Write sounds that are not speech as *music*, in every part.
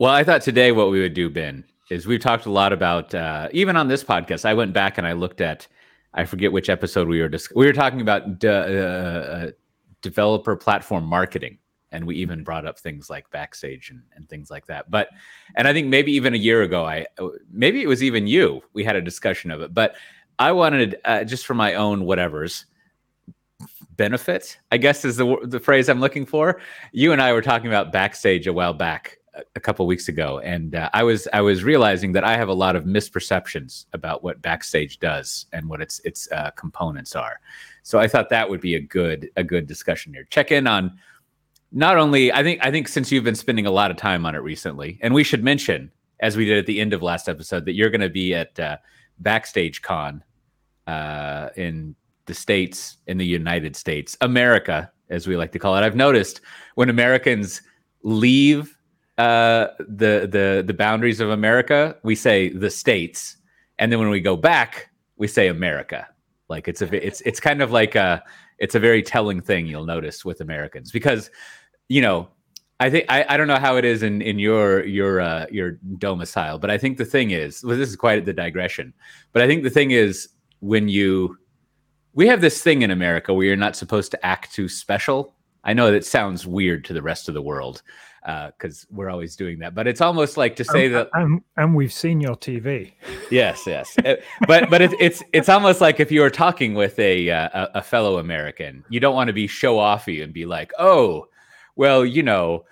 Well, I thought today what we would do, Ben, is we've talked a lot about uh, even on this podcast. I went back and I looked at I forget which episode we were dis- we were talking about de- uh, developer platform marketing, and we even brought up things like backstage and, and things like that. But and I think maybe even a year ago, I maybe it was even you. We had a discussion of it, but I wanted uh, just for my own whatever's benefit, I guess is the the phrase I'm looking for. You and I were talking about backstage a while back, a couple weeks ago, and uh, I was I was realizing that I have a lot of misperceptions about what backstage does and what its its uh, components are. So I thought that would be a good a good discussion here. Check in on not only I think I think since you've been spending a lot of time on it recently, and we should mention as we did at the end of last episode that you're going to be at uh, Backstage Con uh, in the states in the United States, America, as we like to call it. I've noticed when Americans leave uh, the the the boundaries of America, we say the states, and then when we go back, we say America. Like it's a it's it's kind of like a it's a very telling thing you'll notice with Americans because you know I think I, I don't know how it is in in your your uh, your domicile, but I think the thing is well, this is quite the digression. But I think the thing is when you we have this thing in America where you're not supposed to act too special. I know that sounds weird to the rest of the world because uh, we're always doing that, but it's almost like to say um, that. And, and we've seen your TV. Yes, yes, uh, but but it, it's it's almost like if you were talking with a, uh, a fellow American, you don't want to be show offy and be like, oh well, you know,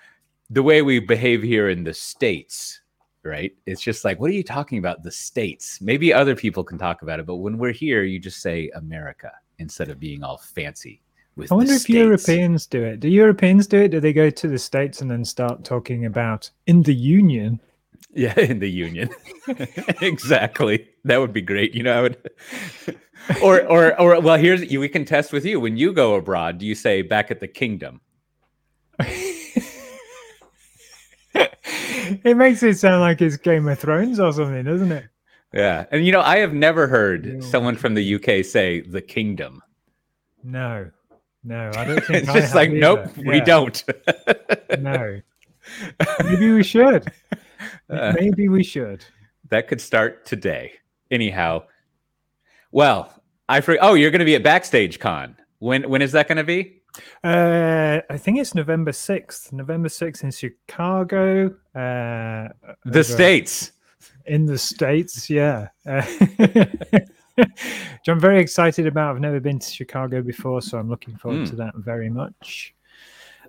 the way we behave here in the States, right? It's just like, what are you talking about? The States. Maybe other people can talk about it, but when we're here, you just say America instead of being all fancy. I wonder if States. Europeans do it. Do Europeans do it? Do they go to the States and then start talking about in the Union? *laughs* Yeah, in the Union. *laughs* exactly. That would be great. You know, I would *laughs* or or or well, here's we can test with you. When you go abroad, do you say back at the kingdom? it makes it sound like it's Game of Thrones or something, doesn't it? Yeah. And you know, I have never heard someone from the UK say the kingdom. No. No, I don't *laughs* think it's just like either. nope, yeah. we don't. no. *laughs* Maybe we should. Uh, Maybe we should. That could start today. Anyhow. Well, I forget. Oh, you're going to be at Backstage Con. When when is that going to be? Uh, I think it's November 6th. November 6th in Chicago. Uh, the States. In the States, yeah. *laughs* *laughs* Which I'm very excited about. I've never been to Chicago before, so I'm looking forward mm. to that very much.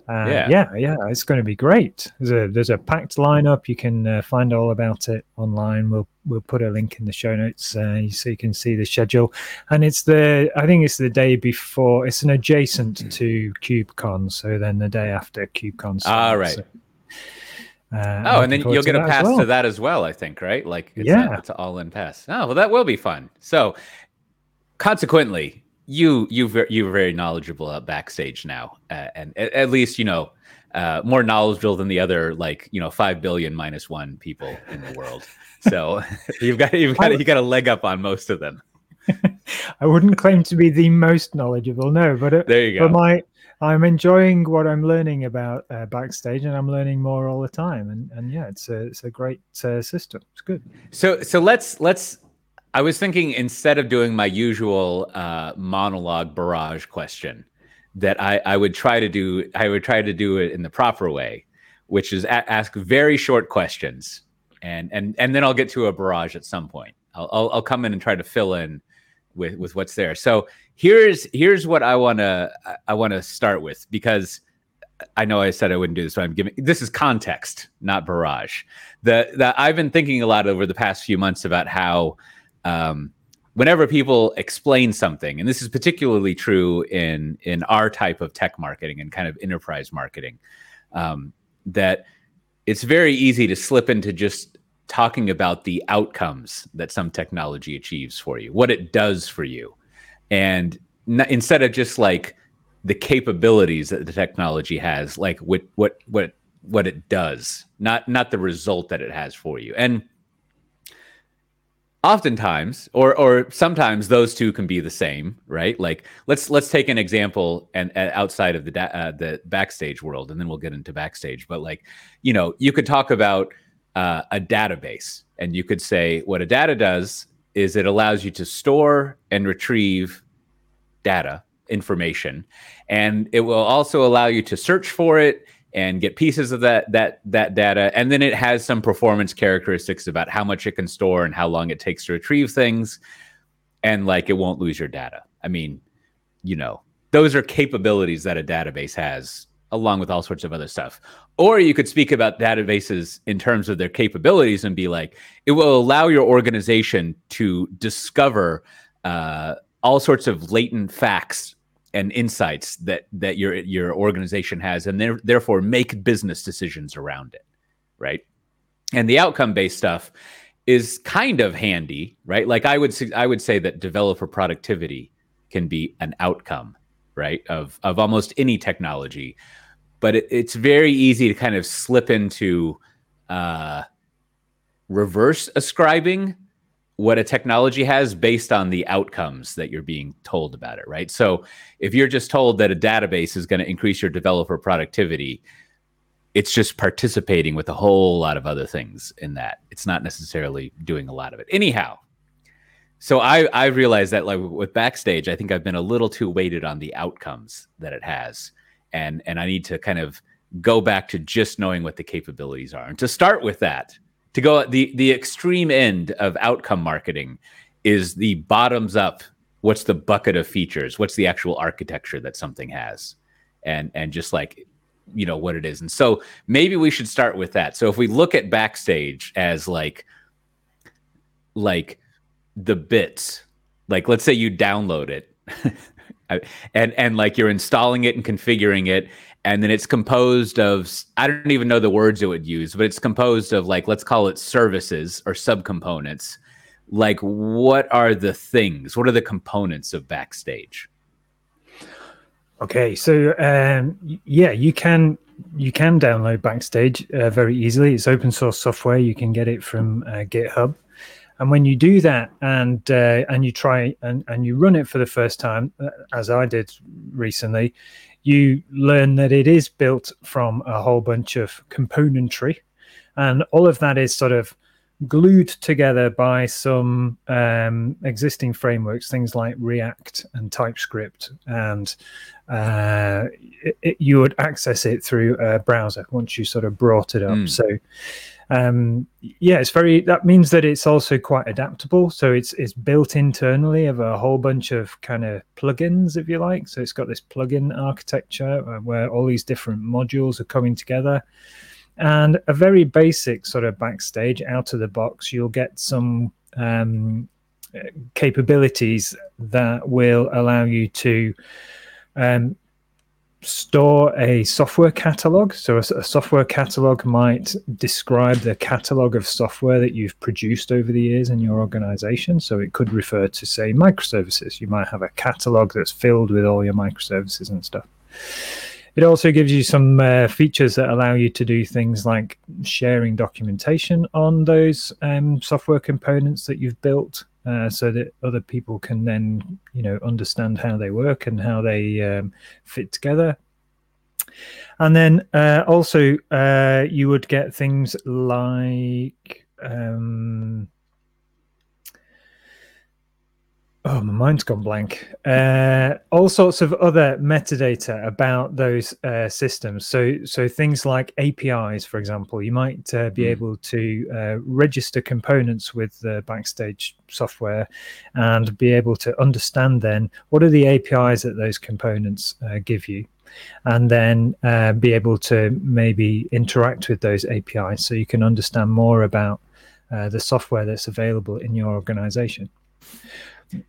Uh, yeah, yeah, yeah, it's going to be great. There's a there's a packed lineup. You can uh, find all about it online. We'll we'll put a link in the show notes uh, so you can see the schedule. And it's the I think it's the day before. It's an adjacent mm. to KubeCon, so then the day after KubeCon. All right. So, uh, oh, and then you'll get a pass well. to that as well. I think, right? Like, it's yeah, a, it's an all-in pass. Oh, well, that will be fun. So, consequently, you you you're very knowledgeable backstage now, uh, and at, at, least you know uh, more knowledgeable than the other like you know five billion minus one people in the world. So *laughs* you've got you've got you got a leg up on most of them. *laughs* I wouldn't claim to be the most knowledgeable, no, but it, there you go. But my I'm enjoying what I'm learning about uh, backstage, and I'm learning more all the time. And and yeah, it's a it's a great uh, system. It's good. So so let's let's I was thinking instead of doing my usual uh, monologue barrage question, that I, I would try to do I would try to do it in the proper way, which is a- ask very short questions, and and and then I'll get to a barrage at some point. I'll, I'll, I'll come in and try to fill in with with what's there. So here's here's what I want to I want to start with because I know I said I wouldn't do this, but I'm giving this is context, not barrage. The that I've been thinking a lot over the past few months about how um, whenever people explain something, and this is particularly true in in our type of tech marketing and kind of enterprise marketing, um, that it's very easy to slip into just talking about the outcomes that some technology achieves for you, what it does for you, and n- instead of just like the capabilities that the technology has, like what what what what it does, not not the result that it has for you, and oftentimes or or sometimes those two can be the same right like let's let's take an example and, and outside of the uh, the backstage world and then we'll get into backstage but like you know you could talk about uh, a database. And you could say what a data does is it allows you to store and retrieve data information. And it will also allow you to search for it and get pieces of that that that data. And then it has some performance characteristics about how much it can store and how long it takes to retrieve things. And like it won't lose your data. I mean you know those are capabilities that a database has along with all sorts of other stuff or you could speak about databases in terms of their capabilities and be like it will allow your organization to discover uh, all sorts of latent facts and insights that that your your organization has and therefore make business decisions around it right? And the outcome based stuff is kind of handy right? Like i would i would say that developer productivity can be an outcome right of of almost any technology but it, it's very easy to kind of slip into uh reverse ascribing what a technology has based on the outcomes that you're being told about it, right? So if you're just told that a database is going to increase your developer productivity, it's just participating with a whole lot of other things in that. It's not necessarily doing a lot of it. Anyhow, so I I realized that like with backstage, I think I've been a little too weighted on the outcomes that it has, and and I need to kind of go back to just knowing what the capabilities are. And to start with that, to go at the the extreme end of outcome marketing is the bottoms up what's the bucket of features? What's the actual architecture that something has? And and just like you know what it is. And so maybe we should start with that. So if we look at backstage as like like the bits like let's say you download it *laughs* and and like you're installing it and configuring it and then it's composed of i don't even know the words it would use but it's composed of like let's call it services or subcomponents. Like what are the things? What are the components of backstage? Okay so um, yeah you can you can download backstage uh, very easily. It's open source software. You can get it from uh, github and when you do that and uh, and you try and, and you run it for the first time uh, as i did recently you learn that it is built from a whole bunch of componentry. And all of that is sort of glued together by some um, existing frameworks, things like React and TypeScript. And uh, it, it, you would access it through a browser once you sort of brought it up. Mm. So um, yeah, it's very. That means that it's also quite adaptable. So it's it's built internally of a whole bunch of kind of plugins, if you like. So it's got this plugin architecture uh, where all these different modules are coming together, and a very basic sort of backstage out of the box. You'll get some um, capabilities that will allow you to um, store a software catalog. So, a, a, software catalog might describe the catalog of software that you've produced over the years in your organization. So, it could refer to, say, microservices. You might have a catalog that's filled with all your microservices and stuff. It also gives you some uh, features that allow you to do things like sharing documentation on those um, software components that you've built uh, so that other people can then you know understand how they work and how they um, fit together. And then uh, also uh, you would get things like um, Oh, my mind's gone blank. Uh, all sorts of other metadata about those uh, systems. So, so things like APIs, for example, you might uh, be mm. able to uh, register components with the Backstage software and be able to understand then what are the APIs that those components uh, give you, and then uh, be able to maybe interact with those APIs so you can understand more about the software that's available in your organization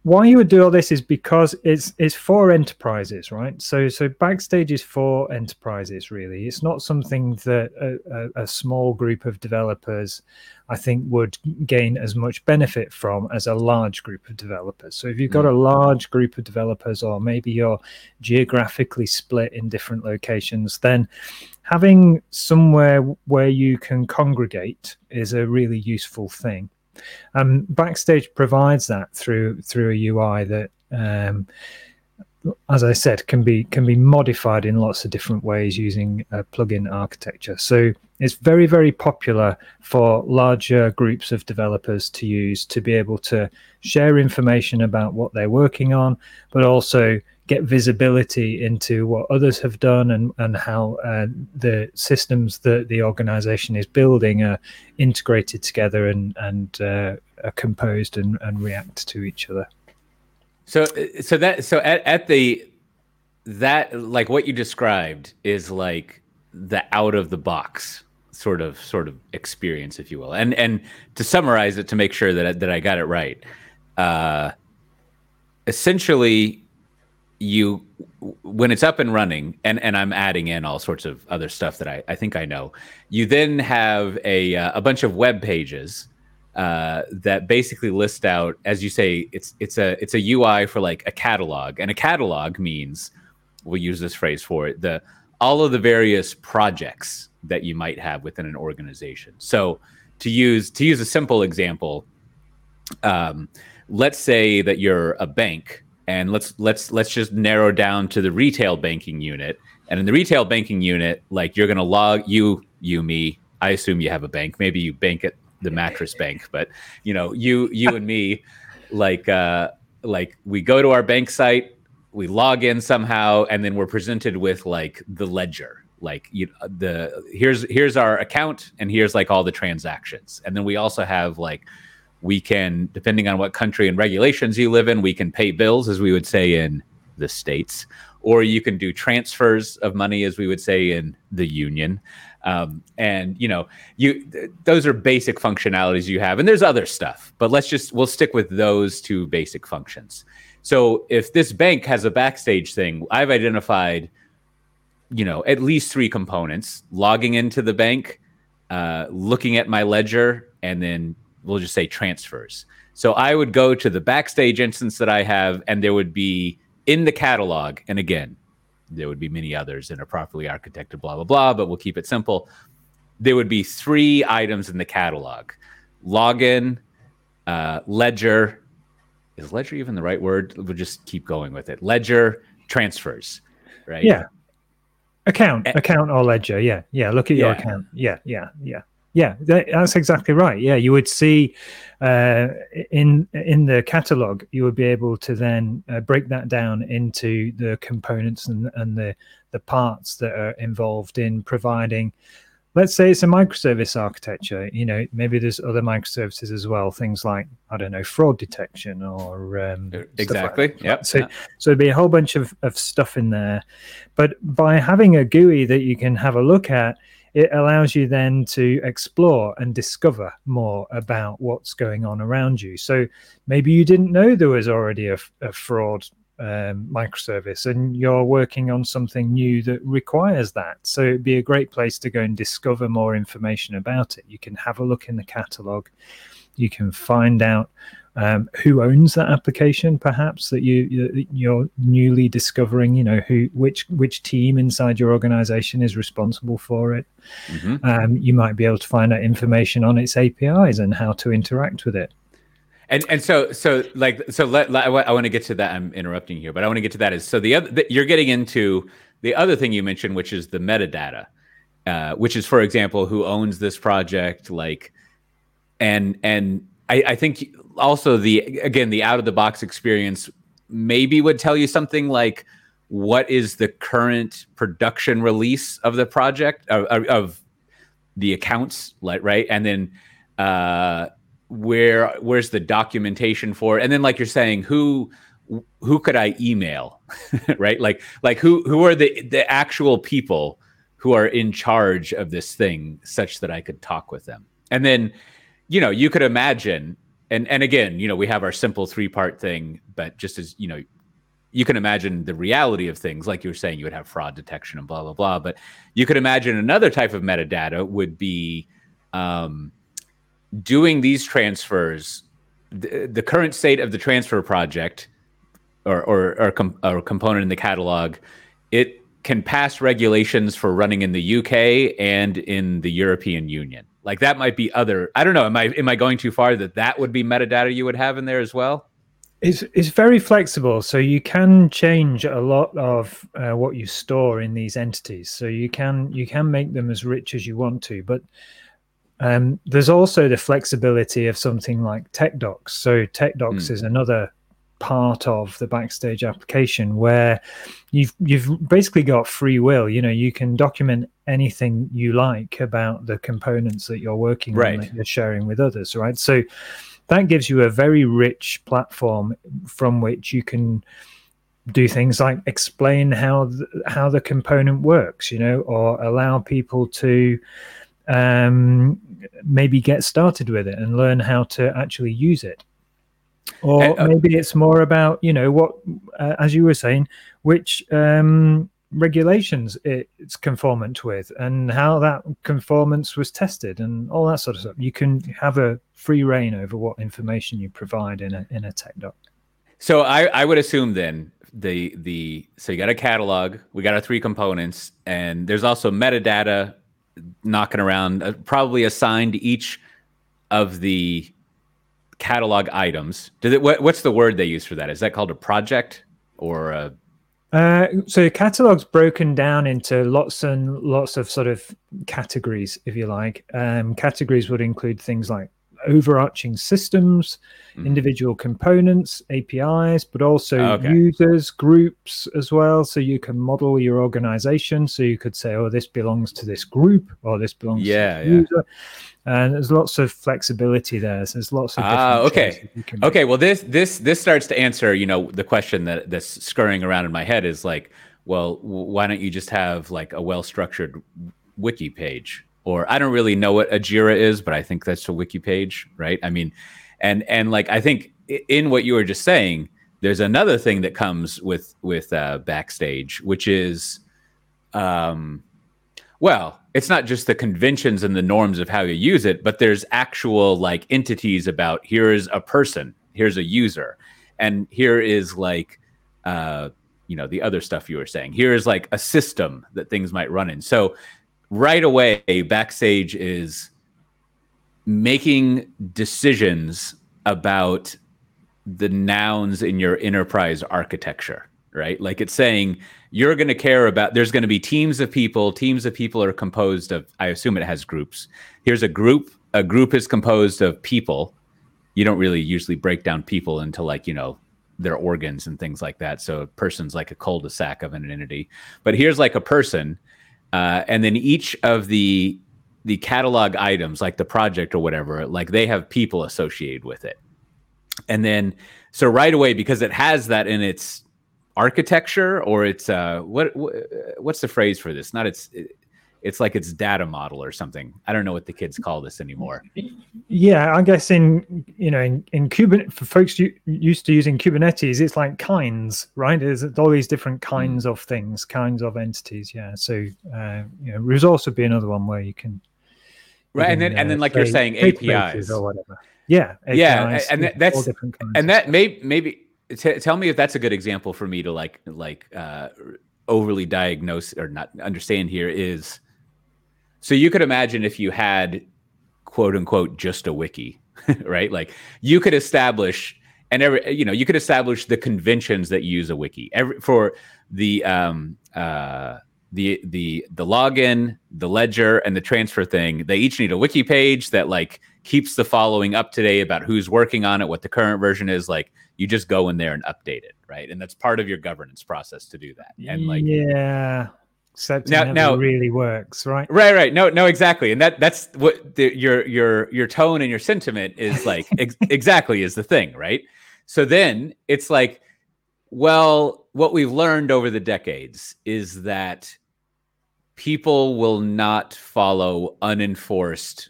why you would do all this is because it's it's for enterprises, right? So so backstage is for enterprises. Really, it's not something that a, a, a, small group of developers, I think, would gain as much benefit from as a large group of developers. So if you've got a mm. large group of developers, or maybe you're geographically split in different locations, then having somewhere where you can congregate is a really useful thing. Um, Backstage provides that through through a UI that um, as I said, can be can be modified in lots of different ways using a plugin architecture. So it's very very popular for larger groups of developers to use to be able to share information about what they're working on, but also get visibility into what others have done and and how uh, the systems that the organization is building are integrated together and and uh, are composed and, and react to each other. So, so that so at, at the that like what you described is like the out of the box sort of sort of experience, if you will. And and to summarize it to make sure that that I got it right, uh, essentially, you when it's up and running, and and I'm adding in all sorts of other stuff that I I think I know. You then have a uh, a bunch of web pages uh, that basically list out, as you say, it's it's a it's a UI for like a catalog, and a catalog means we'll use this phrase for it the all of the various projects that you might have within an organization. So to use to use a simple example, um, let's say that you're a bank, and let's let's let's just narrow down to the retail banking unit. And in the retail banking unit, like you're going to log you you me. I assume you have a bank. Maybe you bank at the mattress bank, but you know, you you and me, *laughs* like uh, like we go to our bank site, we log in somehow, and then we're presented with like the ledger, like you the here's here's our account, and here's like all the transactions, and then we also have like we can depending on what country and regulations you live in, we can pay bills as we would say in the states or you can do transfers of money as we would say in the union. Um, and you know you th- those are basic functionalities you have and there's other stuff but let's just we'll stick with those two basic functions. So if this bank has a backstage thing i've identified you know at least three components logging into the bank uh, looking at my ledger and then we'll just say transfers. So i would go to the backstage instance that i have and there would be in the catalog and again there would be many others in a properly architected blah blah blah but we'll keep it simple. There would be three items in the catalog. Login uh, ledger is ledger even the right word? We'll just keep going with it. Ledger transfers right? Yeah. Account account or ledger yeah yeah look at your account yeah yeah yeah yeah, that's exactly right. Yeah, you would see uh, in in the catalog, you would be able to then uh, break that down into the components and, and the the parts that are involved in providing. Let's say it's a microservice architecture. You know, maybe there's other microservices as well. Things like I don't know, fraud detection or um, exactly. Like yep. So, yeah. so there'd be a whole bunch of, of stuff in there. But by having a GUI that you can have a look at, it allows you then to explore and discover more about what's going on around you. So maybe you didn't know there was already a, a fraud um, microservice and you're working on something new that requires that. So it'd be a great place to go and discover more information about it. You can have a look in the catalog, you can find out um, who owns that application perhaps that you you're newly discovering you know who which which team inside your organization is responsible for it mm-hmm. um, you might be able to find out information on its apis and how to interact with it and and so so like so let, let I want to get to that. I'm interrupting here, but I want to get to that. Is so the other the, you're getting into the other thing you mentioned, which is the metadata, uh, which is for example, who owns this project, like, and and I, I think also the again the out of the box experience maybe would tell you something like what is the current production release of the project of, of the accounts right? And then uh where where's the documentation for it and then like you're saying who who could i email *laughs* right? Like like who who are the the actual people who are in charge of this thing such that i could talk with them? And then you know you could imagine and and again, you know, we have our simple three part thing, but just as you know, you can imagine the reality of things, like you were saying, you would have fraud detection and blah blah blah. But you could imagine another type of metadata would be um, doing these transfers. The, the, current state of the transfer project, or or or, com- or component in the catalog, it can pass regulations for running in the UK and in the European Union. Like that might be other. I don't know. Am I am I going too far? That that would be metadata you would have in there as well. It's it's very flexible, so you can change a lot of uh, what you store in these entities. So you can you can make them as rich as you want to, but um, there's also the flexibility of something like TechDocs. So TechDocs mm. is another part of the backstage application where you've you've basically got free will. You know you can document anything you like about the components that you're working right. on that you're sharing with others right? So that gives you a very rich platform from which you can do things like explain how the, how the component works you know or allow people to um, maybe get started with it and learn how to actually use it or uh, maybe it's more about you know what uh, as you were saying which um, regulations it's conformant with and how that conformance was tested and all that sort of stuff. You can have a free reign over what information you provide in a in a tech doc. So i i would assume then the the so you got a catalog we got our three components and there's also metadata knocking around uh, probably assigned each of the catalog items. Did it, what, what's the word they use for that? Is that called a project or a? Uh, so catalog's broken down into lots and lots of sort of categories, if you like. Um, categories would include things like overarching systems, mm. individual components, APIs, but also okay. users, groups as well. So you can model your organization. So you could say, oh, this belongs to this group or this belongs yeah, to yeah. user and there's lots of flexibility there. So there's lots of ah, okay, okay. Well, this this this starts to answer, you know, the question that that's scurrying around in my head is like, well, why don't you just have like a well structured wiki page? Or I don't really know what a Jira is, but I think that's a wiki page, right? I mean, and and like I think in what you were just saying, there's another thing that comes with with uh, backstage, which is, um, well, it's not just the conventions and the norms of how you use it, but there's actual like entities about here is a person, here's a user, and here is like uh, you know the other stuff you were saying. Here is like a system that things might run in. So right away, backstage is making decisions about the nouns in your enterprise architecture, right? Like it's saying you're going to care about there's going to be teams of people teams of people are composed of i assume it has groups. Here's a group a group is composed of people. You don't really usually break down people into like you know their organs and things like that. So a person's like a cul-de-sac of an entity. But here's like a person uh, and then each of the the catalog items like the project or whatever like they have people associated with it. And then so right away because it has that in its architecture or it's uh what, what what's the phrase for this? Not it's it's like it's data model or something. I don't know what the kids call this anymore. Yeah i guess in you know in, in kubernetes for folks used to using kubernetes it's like kinds right? There's all these different kinds mm. of things kinds of entities yeah. So uh you know resource would be another one where you can right can, and then uh, and then like you're saying apis or whatever. Yeah APIs, yeah and that, that's and that may maybe t- tell me if that's a good example for me to like like uh, overly diagnose or not understand here is so you could imagine if you had quote unquote just a wiki *laughs* right like you could establish and every you know you could establish the conventions that use a wiki every for the um uh the the the login the ledger and the transfer thing they each need a wiki page that like keeps the following up to date about who's working on it what the current version is like you just go in there and update it, right? And that's part of your governance process to do that. And like, yeah, except now, now really works, right? Right, right. No, no, exactly. And that that's what the, your your your tone and your sentiment is *laughs* like. ex- exactly is the thing, right? So then it's like, well, what we've learned over the decades is that people will not follow unenforced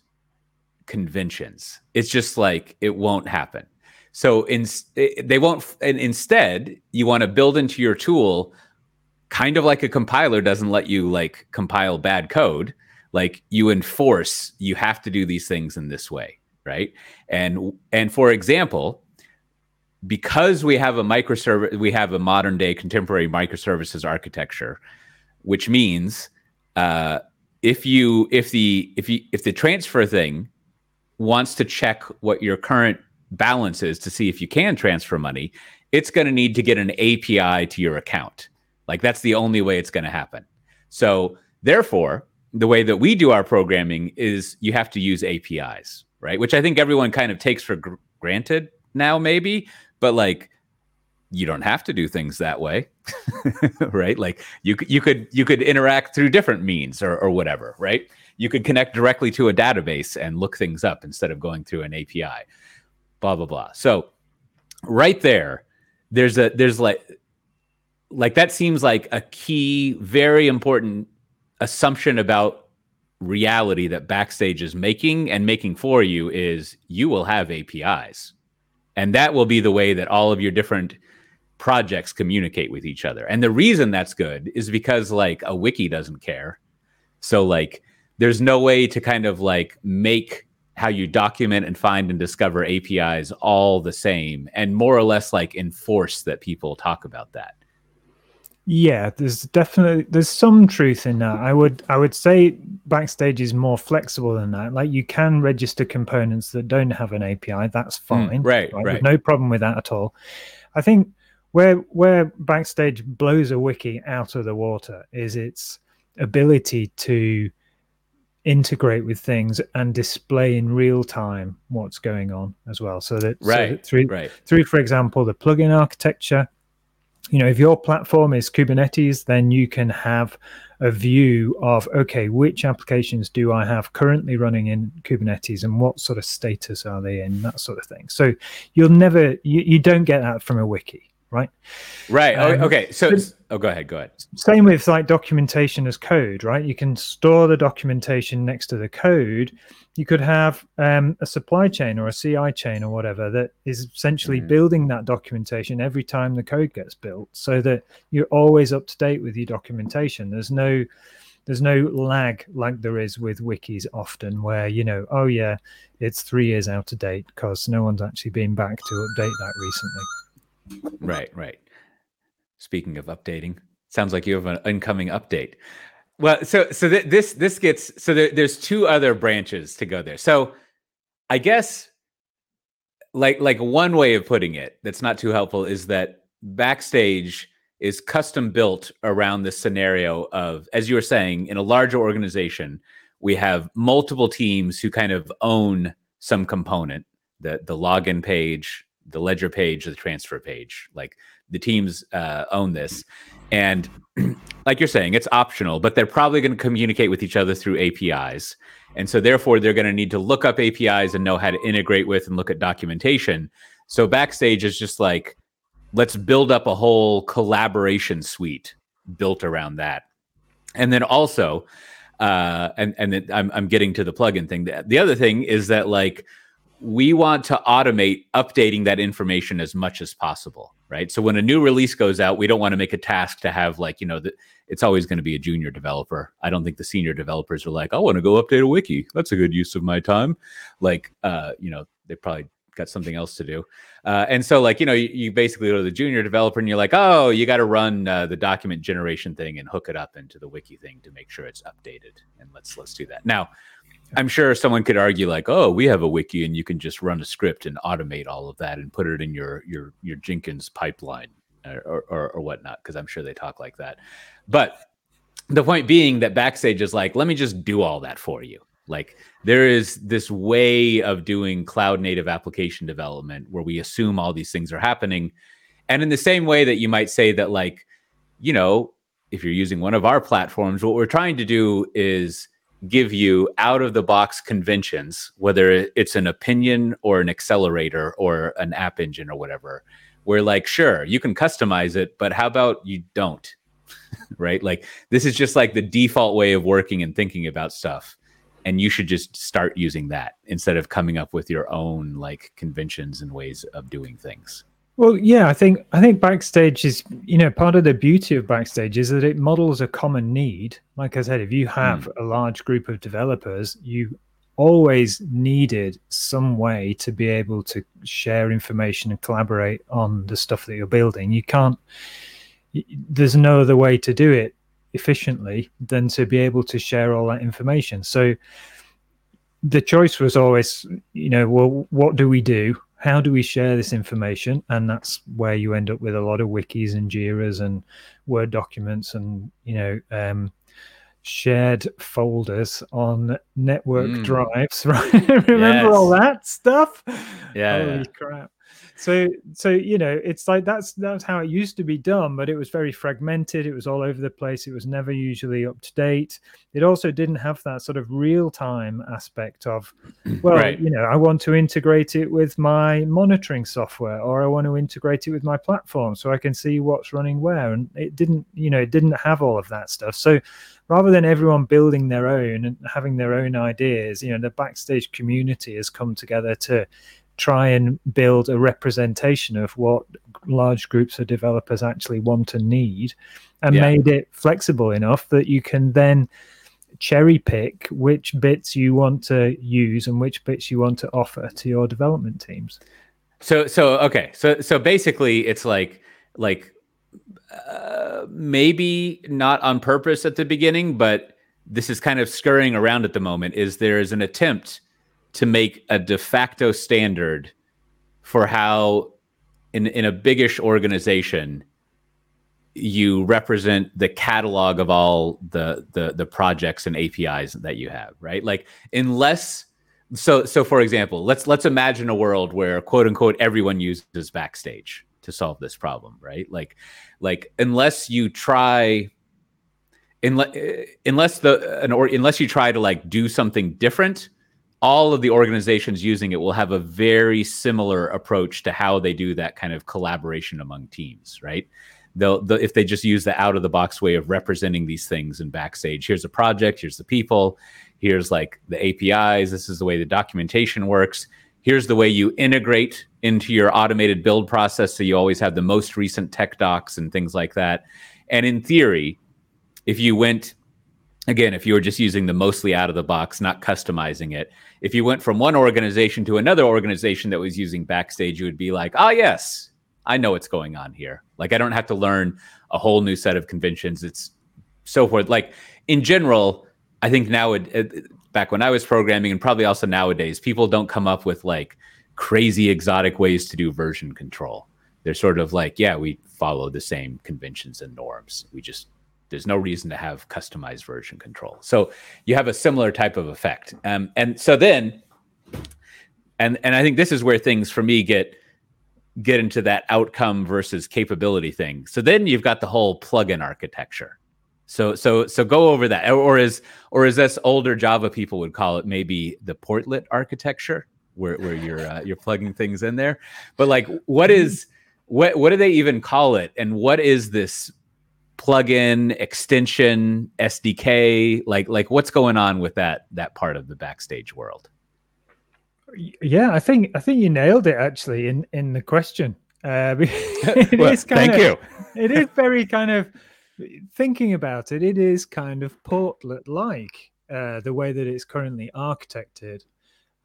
conventions. It's just like it won't happen. So in, eh, they won't. And instead, you want to build into your tool, kind of like a compiler doesn't let you like compile bad code. Like you enforce, you have to do these things in this way, right? And and for example, because we have a microservice, we have a modern day contemporary microservices architecture, which means uh, if you if the if you if the transfer thing wants to check what your current balance is to see if you can transfer money, it's going to need to get an API to your account. Like that's the only way it's going to happen. So, therefore, the way that we do our programming is you have to use APIs, right? Which I think everyone kind of takes for gr- granted now, maybe, but like you don't have to do things that way, *laughs* right? Like you you could you could interact through different means or, or whatever, right? You could connect directly to a database and look things up instead of going through an API. Blah blah blah. So right there, there's a there's like like that seems like a key, very important assumption about reality that Backstage is making and making for you is you will have APIs. And that will be the way that all of your different projects communicate with each other. And the reason that's good is because like a wiki doesn't care. So like there's no way to kind of like make how you document and find and discover APIs all the same and more or less like enforce that people talk about that. Yeah, there's definitely there's some truth in that. I would I would say Backstage is more flexible than that. Like you can register components that don't have an API. That's hmm, fine. Mm, right, right. right. No problem with that at all. I think where where Backstage blows a wiki out of the water is its ability to integrate with things and display in real time what's going on as well. So that, right, so that through right. through, for example, the plugin architecture you know if your platform is kubernetes then you can have a view of okay which applications do i have currently running in kubernetes and what sort of status are they in that sort of thing. So you'll never you, you don't get that from a wiki right right um, okay so oh go ahead go ahead same with like documentation as code right you can store the documentation next to the code you could have um, a supply chain or a CI chain or whatever that is essentially mm-hmm. building that documentation every time the code gets built, so that you're always up to date with your documentation. There's no there's no lag like there is with wikis often, where you know, oh yeah, it's three years out of date because no one's actually been back to update that recently. Right, right. Speaking of updating, sounds like you have an incoming update. Well, so so th- this this gets so there, there's two other branches to go there. So I guess like like one way of putting it that's not too helpful is that backstage is custom built around this scenario of as you were saying in a larger organization we have multiple teams who kind of own some component the the login page the ledger page the transfer page like the teams uh, own this and *clears throat* like you're saying, it's optional, but they're probably going to communicate with each other through APIs. And so, therefore, they're going to need to look up APIs and know how to integrate with and look at documentation. So, Backstage is just like, let's build up a whole collaboration suite built around that. And then also, uh, and and I'm I'm getting to the plugin thing. The, the other thing is that like we want to automate updating that information as much as possible right? So when a new release goes out, we don't want to make a task to have like, you know, it's always going to be a junior developer. I don't think the senior developers are like, I want to go update a wiki. That's a good use of my time. Like, uh, you know, they probably got something else to do. Uh, and so like, you know, you, you, basically go to the junior developer and you're like, oh, you got to run uh, the document generation thing and hook it up into the wiki thing to make sure it's updated. And let's, let's do that. Now, I'm sure someone could argue like, oh, we have a wiki and you can just run a script and automate all of that and put it in your your your Jenkins pipeline or or, or whatnot, because I'm sure they talk like that. But the point being that Backstage is like, let me just do all that for you. Like there is this way of doing cloud native application development where we assume all these things are happening. And in the same way that you might say that, like, you know, if you're using one of our platforms, what we're trying to do is give you out of the box conventions, whether it's an opinion or an accelerator or an app engine or whatever, where like, sure, you can customize it, but how about you don't? *laughs* right? Like, this is just like the default way of working and thinking about stuff. And you should just start using that instead of coming up with your own like conventions and ways of doing things. Well, yeah, I think I think backstage is you know part of the beauty of backstage is that it models a common need. Like I said, if you have mm. a large group of developers, you always needed some way to be able to share information and collaborate on the stuff that you're building. You can't. There's no other way to do it efficiently than to be able to share all that information. So the choice was always, you know, well, what do we do? How do we share this information? And that's where you end up with a lot of wikis and Jiras and Word documents and you know um, shared folders on network mm. drives. *laughs* Right? Remember yes. all that stuff? Yeah. Holy crap! So so you know it's like that's that's how it used to be done but it was very fragmented. It was all over the place. It was never usually up to date. It also didn't have that sort of real time aspect of *clears throat* well right. you know i want to integrate it with my monitoring software or i want to integrate it with my platform so i can see what's running where. And it didn't you know it didn't have all of that stuff. So rather than everyone building their own and having their own ideas you know the backstage community has come together to try and build a representation of what large groups of developers actually want and need and yeah. made it flexible enough that you can then cherry pick which bits you want to use and which bits you want to offer to your development teams so so okay so so basically it's like like uh, maybe not on purpose at the beginning but this is kind of scurrying around at the moment is there is an attempt to make a de facto standard for how in in a biggish organization you represent the catalog of all the the the projects and APIs that you have, right? Like unless so so for example, let's let's imagine a world where quote unquote everyone uses backstage to solve this problem, right? Like like unless you try unless unless the an or unless you try to like do something different all of the organizations using it will have a very similar approach to how they do that kind of collaboration among teams, right? They'll, they'll, if they just use the out of the box way of representing these things in backstage here's a project here's the people here's like the apis this is the way the documentation works here's the way you integrate into your automated build process so you always have the most recent tech docs and things like that and in theory if you went again if you were just using the mostly out of the box not customizing it if you went from one organization to another organization that was using backstage you would be like ah oh, yes i know what's going on here. Like i don't have to learn a whole new set of conventions. It's so forth. Like in general i think now it, it, back when i was programming and probably also nowadays people don't come up with like crazy exotic ways to do version control. They're sort of like yeah we follow the same conventions and norms. We just there's no reason to have customized version control. So you have a similar type of effect. Um, and so then, and and I think this is where things for me get get into that outcome versus capability thing. So then you've got the whole plugin architecture. So so so go over that, or is or is this older Java people would call it maybe the portlet architecture, where where you're uh, you're plugging things in there. But like, what is what what do they even call it, and what is this plugin extension sdk like like what's going on with that that part of the backstage world? Yeah i think i think you nailed it actually in in the question. Uh *laughs* it *laughs* well, is kind thank of, you. it is very kind of thinking about it it is kind of portlet like uh the way that it's currently architected.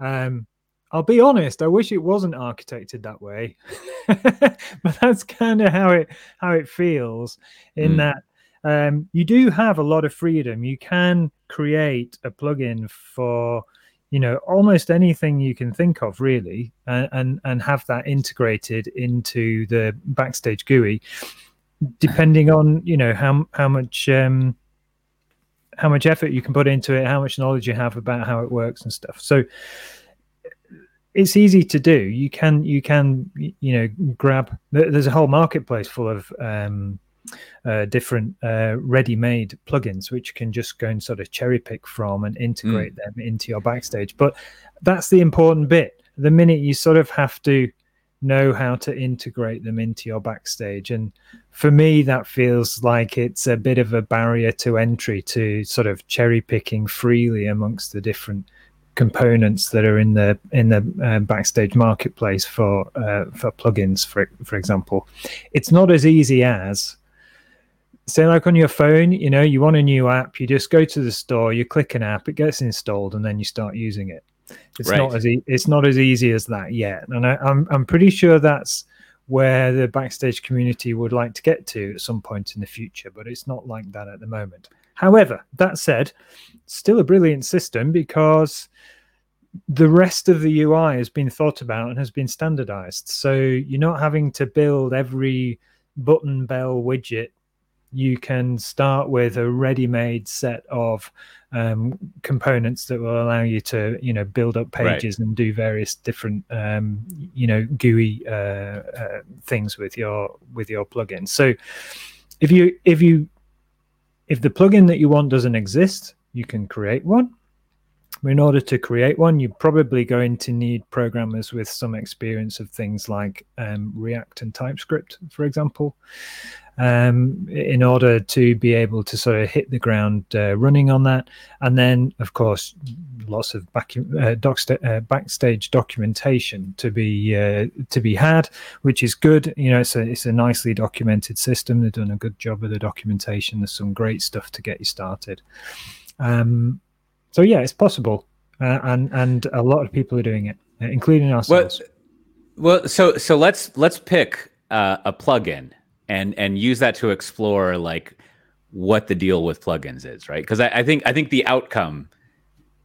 Um I'll be honest, I wish it wasn't architected that way. *laughs* but that's kind of how it how it feels in mm. that um, you do have a lot of freedom. You can create a plugin for you know almost anything you can think of really and and, and have that integrated into the backstage GUI depending on you know how how much um, how much effort you can put into it, how much knowledge you have about how it works and stuff. So it's easy to do. You can you can you know grab. There's a whole marketplace full of um, uh, different uh, ready-made plugins which you can just go and sort of cherry pick from and integrate mm. them into your backstage. But that's the important bit. The minute you sort of have to know how to integrate them into your backstage, and for me, that feels like it's a bit of a barrier to entry to sort of cherry picking freely amongst the different components that are in the in the uh, backstage marketplace for uh, for plugins for for example. It's not as easy as say like on your phone you know you want a new app you just go to the store you click an app it gets installed and then you start using it. It's right. not as e- it's not as easy as that yet and I, I'm, I'm pretty sure that's where the backstage community would like to get to at some point in the future but it's not like that at the moment However, that said, still a brilliant system because the rest of the UI has been thought about and has been standardized. So you're not having to build every button bell widget. You can start with a ready-made set of um, components that will allow you to, you know, build up pages right. and do various different, um, you know, GUI uh, uh, things with your with your plugin. So if you if you if the plugin that you want doesn't exist, you can create one. In order to create one, you're probably going to need programmers with some experience of things like um, React and TypeScript, for example, um, in order to be able to sort of hit the ground uh, running on that. And then, of course, lots of back, uh, doc uh, backstage documentation to be uh, to be had, which is good. You know, it's a it's a nicely documented system. They've done a good job of the documentation. There's some great stuff to get you started. Um, so yeah, it's possible, uh, and and a lot of people are doing it, including ourselves. Well, well so so let's let's pick uh, a plugin and and use that to explore like what the deal with plugins is, right? Because I, I think I think the outcome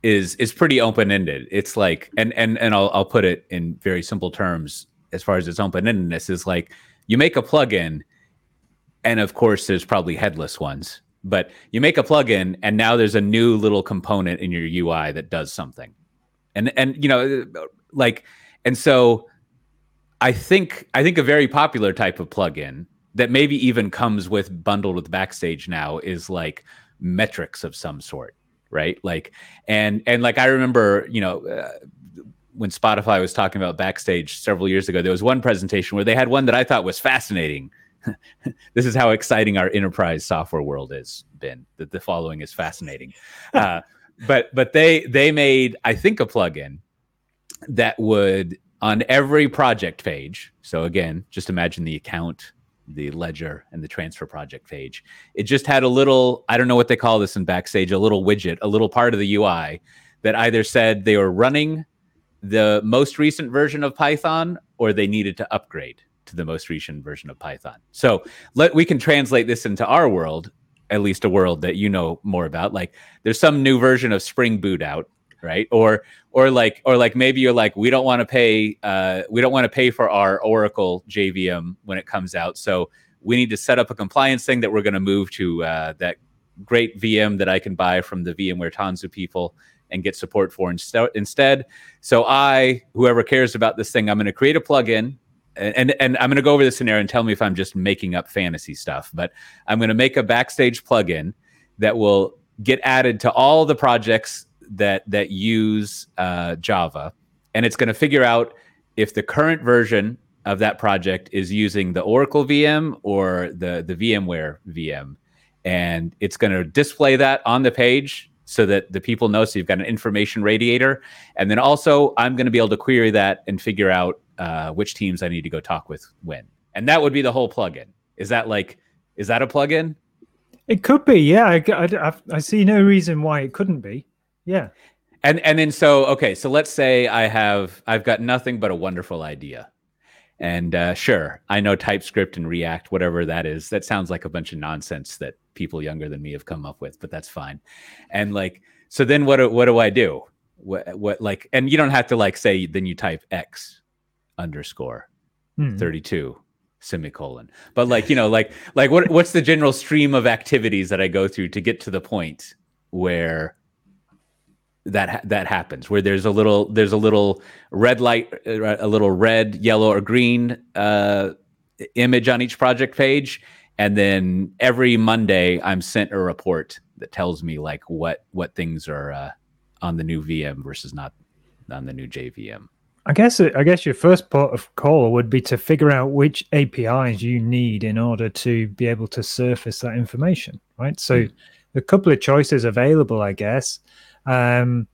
is is pretty open ended. It's like and and and I'll I'll put it in very simple terms as far as its open endedness is like you make a plugin, and of course there's probably headless ones but you make a plugin and now there's a new little component in your UI that does something. And and you know like and so I think I think a very popular type of plugin that maybe even comes with bundled with backstage now is like metrics of some sort, right? Like and and like I remember, you know, uh, when Spotify was talking about backstage several years ago, there was one presentation where they had one that I thought was fascinating. *laughs* This is how exciting our enterprise software world has been that the following is fascinating. *laughs* Uh, but but they they made i think a plugin that would on every project page so again just imagine the account the ledger and the transfer project page it just had a little i don't know what they call this in backstage a little widget a little part of the ui that either said they were running the most recent version of python or they needed to upgrade to the most recent version of Python. So let we can translate this into our world, at least a world that you know more about. Like there's some new version of Spring Boot out, right? Or or like or like maybe you're like we don't want to pay uh, we don't want to pay for our Oracle JVM when it comes out, so we need to set up a compliance thing that we're going to move to uh, that great VM that I can buy from the VMware Tanzu people and get support for inst- instead. So I, whoever cares about this thing, I'm going to create a plugin and and I'm going to go over this scenario and tell me if I'm just making up fantasy stuff. But I'm going to make a backstage plugin that will get added to all the projects that that use uh, Java, and it's going to figure out if the current version of that project is using the Oracle VM or the the VMware VM, and it's going to display that on the page so that the people know. So you've got an information radiator, and then also I'm going to be able to query that and figure out uh, which teams I need to go talk with when. And that would be the whole plugin. Is that like, is that a plugin? It could be, yeah. I, I, I see no reason why it couldn't be. Yeah. And and then so okay, so let's say I have I've got nothing but a wonderful idea, and uh, sure, I know TypeScript and React, whatever that is. That sounds like a bunch of nonsense that people younger than me have come up with, but that's fine. And like, so then what? What do I do? What? What? Like, and you don't have to like say then you type X underscore hmm. 32 semicolon but like you know like like what what's the general stream of activities that i go through to get to the point where that that happens where there's a little there's a little red light a little red yellow or green uh, image on each project page and then every monday i'm sent a report that tells me like what what things are uh, on the new vm versus not on the new jvm I guess I guess your first port of call would be to figure out which APIs you need in order to be able to surface that information, right? So, mm. a couple of choices available, I guess. Um,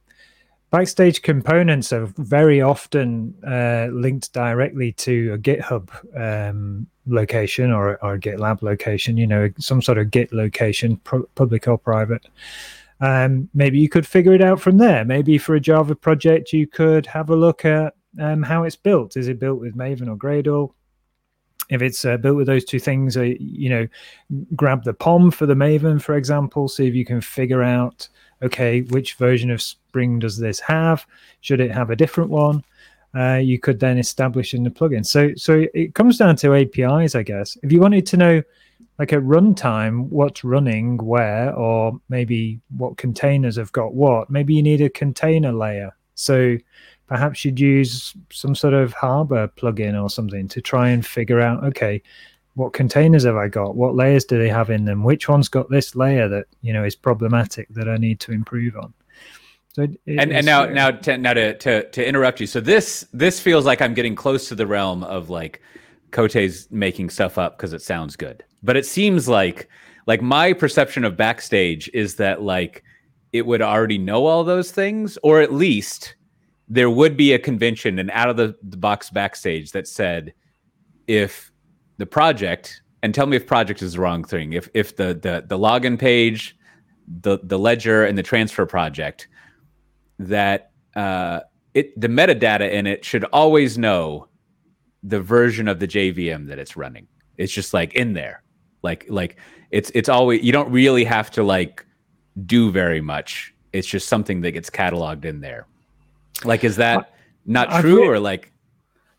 backstage components are very often uh, linked directly to a GitHub um, location or, or a GitLab location. You know, some sort of Git location, public or private um, maybe you could figure it out from there. Maybe for a Java project, you could have a look at um, how it's built. Is it built with Maven or Gradle? If it's uh, built with those two things, uh, you know, grab the POM for the Maven, for example. See if you can figure out, okay, which version of Spring does this have? Should it have a different one? Uh, you could then establish in the plugin. So, so it comes down to APIs, I guess. If you wanted to know, like at runtime, what's running where, or maybe what containers have got what, maybe you need a container layer. So perhaps you'd use some sort of Harbor plugin or something to try and figure out, okay, what containers have I got? What layers do they have in them? Which one's got this layer that you know is problematic that I need to improve on? So it, and and now now to, now to, to to interrupt you. So this this feels like I'm getting close to the realm of like Coté's making stuff up because it sounds good, but it seems like like my perception of backstage is that like it would already know all those things, or at least there would be a convention and out of the, the box backstage that said if the project and tell me if project is the wrong thing. If if the the the login page the the ledger and the transfer project that uh it the metadata in it should always know the version of the JVM that it's running. It's just like in there. Like like it's it's always you don't really have to like do very much. It's just something that gets cataloged in there. Like is that not true or like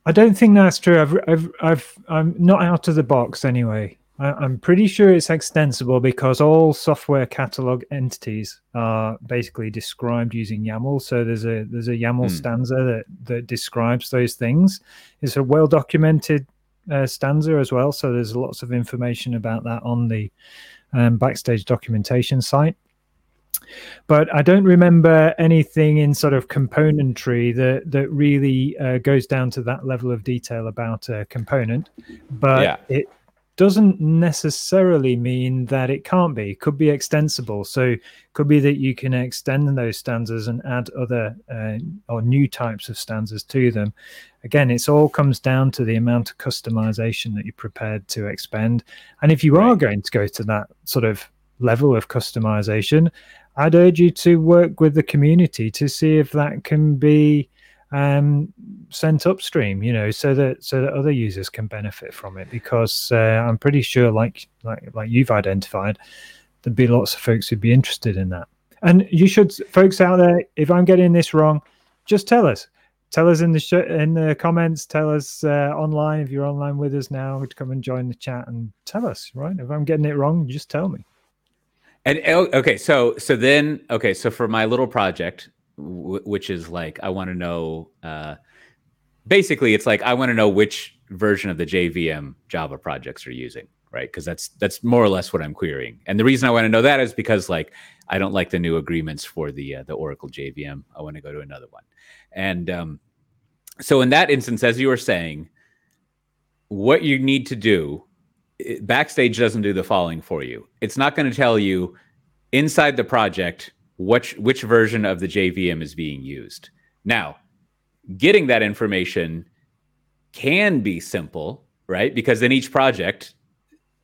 I don't think that's true. I've, I've, I've, I'm not out of the box anyway. I, am pretty sure it's extensible because all software catalog entities are basically described using YAML. So there's a there's a YAML hmm. stanza that that describes those things. It's a well documented uh, stanza as well. So there's lots of information about that on the um, backstage documentation site but I don't remember anything in sort of componentry that that really uh, goes down to that level of detail about a component. But yeah. it doesn't necessarily mean that it can't be. It could be extensible. So could be that you can extend those stanzas and add other uh, or new types of stanzas to them. Again, it's all comes down to the amount of customization that you're prepared to expend. And if you right. are going to go to that sort of level of customization, I'd urge you to work with the community to see if that can be um, sent upstream, you know, so that so that other users can benefit from it. Because uh, I'm pretty sure, like like like you've identified, there'd be lots of folks who'd be interested in that. And you should, folks out there, if I'm getting this wrong, just tell us. Tell us in the sh- in the comments. Tell us uh, online if you're online with us now. Come and join the chat and tell us. Right, if I'm getting it wrong, just tell me. And oh, okay, so so then okay, so for my little project, w- which is like I want to know, uh, basically, it's like I want to know which version of the JVM Java projects are using, right? Because that's that's more or less what I'm querying. And the reason I want to know that is because like I don't like the new agreements for the uh, the Oracle JVM. I want to go to another one. And um, so in that instance, as you were saying, what you need to do Backstage doesn't do the following for you. It's not going to tell you inside the project which which version of the JVM is being used. Now, getting that information can be simple, right? Because in each project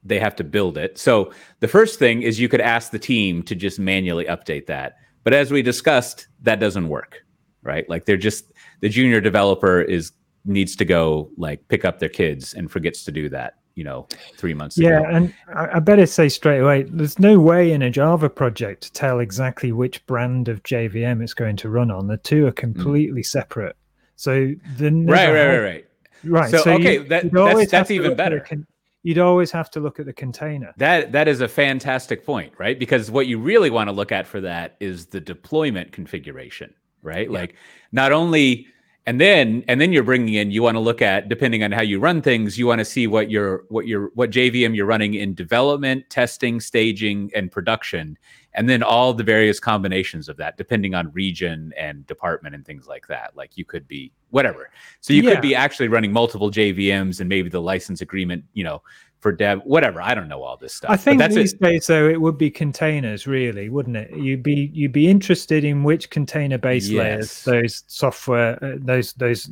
they have to build it. So the first thing is you could ask the team to just manually update that. But as we discussed, that doesn't work, right? Like they're just the junior developer is needs to go like pick up their kids and forgets to do that you know three months yeah ago. and I, better say straight away there's no way in a java project to tell exactly which brand of jvm it's going to run on the two are mm. completely mm. separate so the right right right right right so, so okay you, that, that's, that's even better con- you'd always have to look at the container that that is a fantastic point right because what you really want to look at for that is the deployment configuration right yeah. like not only and then and then you're bringing in you want to look at depending on how you run things you want to see what your what your what jvm you're running in development testing staging and production. And then all the various combinations of that depending on region and department and things like that. Like you could be whatever. So you yeah. could be actually running multiple jvms and maybe the license agreement you know for dev, whatever. I don't know all this stuff. I think these it. days, though, it would be containers, really, wouldn't it? You'd be you'd be interested in which container base yes. layers those software, uh, those those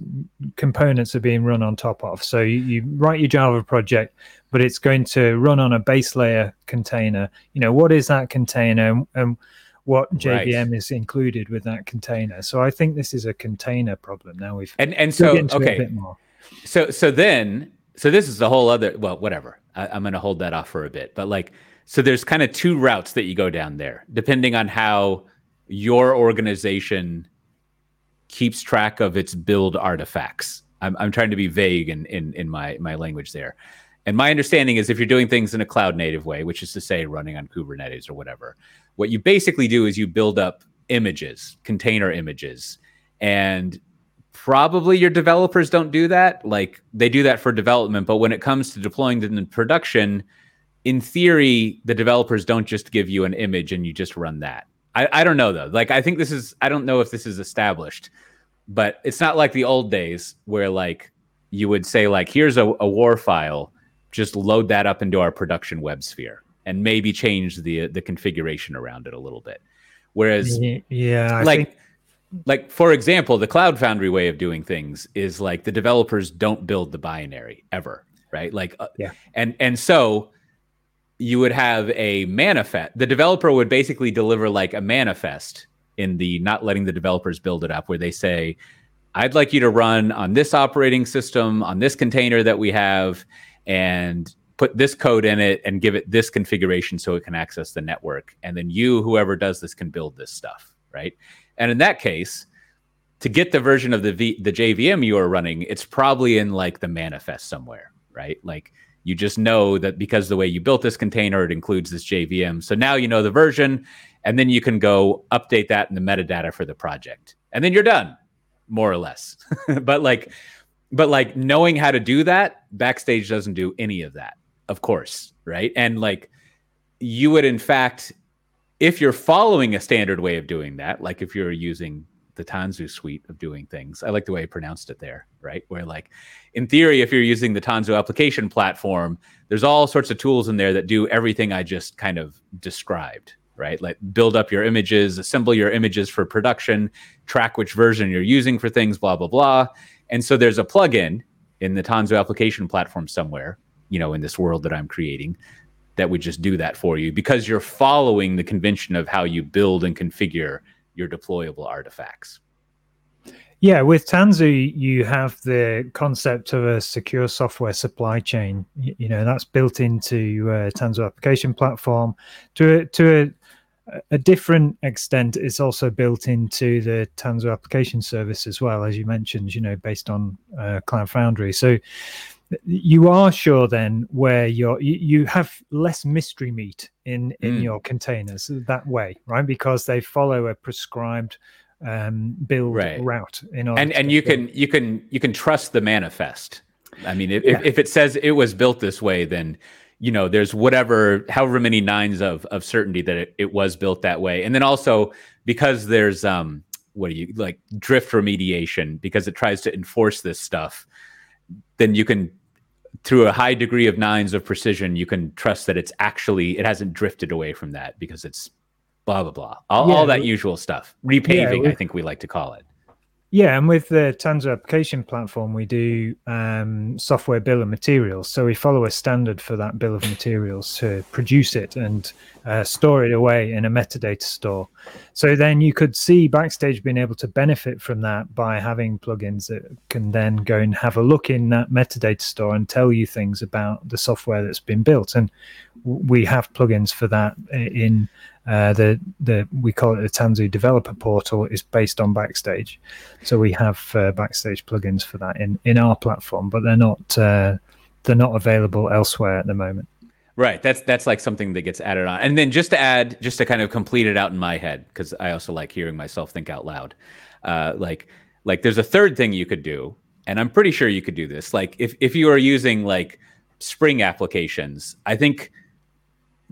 components are being run on top of. So you, you write your Java project, but it's going to run on a base layer container. You know, what is that container, and, and what JVM right. is included with that container? So I think this is a container problem. Now we've and and so okay. So so then so this is a whole other well whatever I, i'm going to hold that off for a bit but like so there's kind of two routes that you go down there depending on how your organization keeps track of its build artifacts. I'm, I'm trying to be vague in, in, in my, my language there. And my understanding is if you're doing things in a cloud native way, which is to say running on Kubernetes or whatever, what you basically do is you build up images, container images, and probably your developers don't do that. Like they do that for development, but when it comes to deploying them in production, in theory, the developers don't just give you an image and you just run that. I, I don't know though. Like I think this is I don't know if this is established, but it's not like the old days where like you would say like here's a, a war file, just load that up into our production web sphere and maybe change the the configuration around it a little bit. Whereas yeah, I like think like for example the cloud foundry way of doing things is like the developers don't build the binary ever right? Like uh, yeah. and and so you would have a manifest the developer would basically deliver like a manifest in the not letting the developers build it up where they say i'd like you to run on this operating system on this container that we have and put this code in it and give it this configuration so it can access the network. And then you whoever does this can build this stuff right and in that case, to get the version of the v, the JVM you are running, it's probably in like the manifest somewhere, right? Like you just know that because the way you built this container, it includes this JVM. So now you know the version, and then you can go update that in the metadata for the project, and then you're done, more or less. *laughs* but like, but like knowing how to do that, Backstage doesn't do any of that, of course, right? And like, you would in fact if you're following a standard way of doing that, like if you're using the Tanzu suite of doing things, I like the way I pronounced it there, right? Where like in theory, if you're using the Tanzu application platform, there's all sorts of tools in there that do everything I just kind of described, right? Like build up your images, assemble your images for production, track which version you're using for things, blah, blah, blah. And so there's a plugin in the Tanzu application platform somewhere, you know, in this world that I'm creating that would just do that for you because you're following the convention of how you build and configure your deployable artifacts. Yeah, with Tanzu, you have the concept of a secure software supply chain. You know that's built into uh, Tanzu application platform. To a, to a, a different extent, it's also built into the Tanzu application service as well, as you mentioned. You know, based on uh, Cloud Foundry. So you are sure then where you're you, you have less mystery meat in in mm. your containers that way right because they follow a prescribed um build right. route in order and and you build. can you can you can trust the manifest i mean if, yeah. if it says it was built this way then you know there's whatever however many nines of of certainty that it, it was built that way and then also because there's um what do you like drift remediation because it tries to enforce this stuff then you can through a high degree of nines of precision, you can trust that it's actually it hasn't drifted away from that because it's blah blah blah, all, yeah, all that usual stuff. Repaving, yeah, I think we like to call it. Yeah, and with the Tanzu application platform, we do um, software bill of materials. So we follow a standard for that bill of materials to produce it and uh, store it away in a metadata store. So then you could see Backstage being able to benefit from that by having plugins that can then go and have a look in that metadata store and tell you things about the software that's been built. And we have plugins for that in uh, the the we call it the Tanzu Developer Portal is based on Backstage, so we have uh, Backstage plugins for that in in our platform, but they're not uh, they're not available elsewhere at the moment. Right. That's that's like something that gets added on, and then just to add, just to kind of complete it out in my head, because I also like hearing myself think out loud. Uh, like like there's a third thing you could do, and I'm pretty sure you could do this. Like if if you are using like Spring applications, I think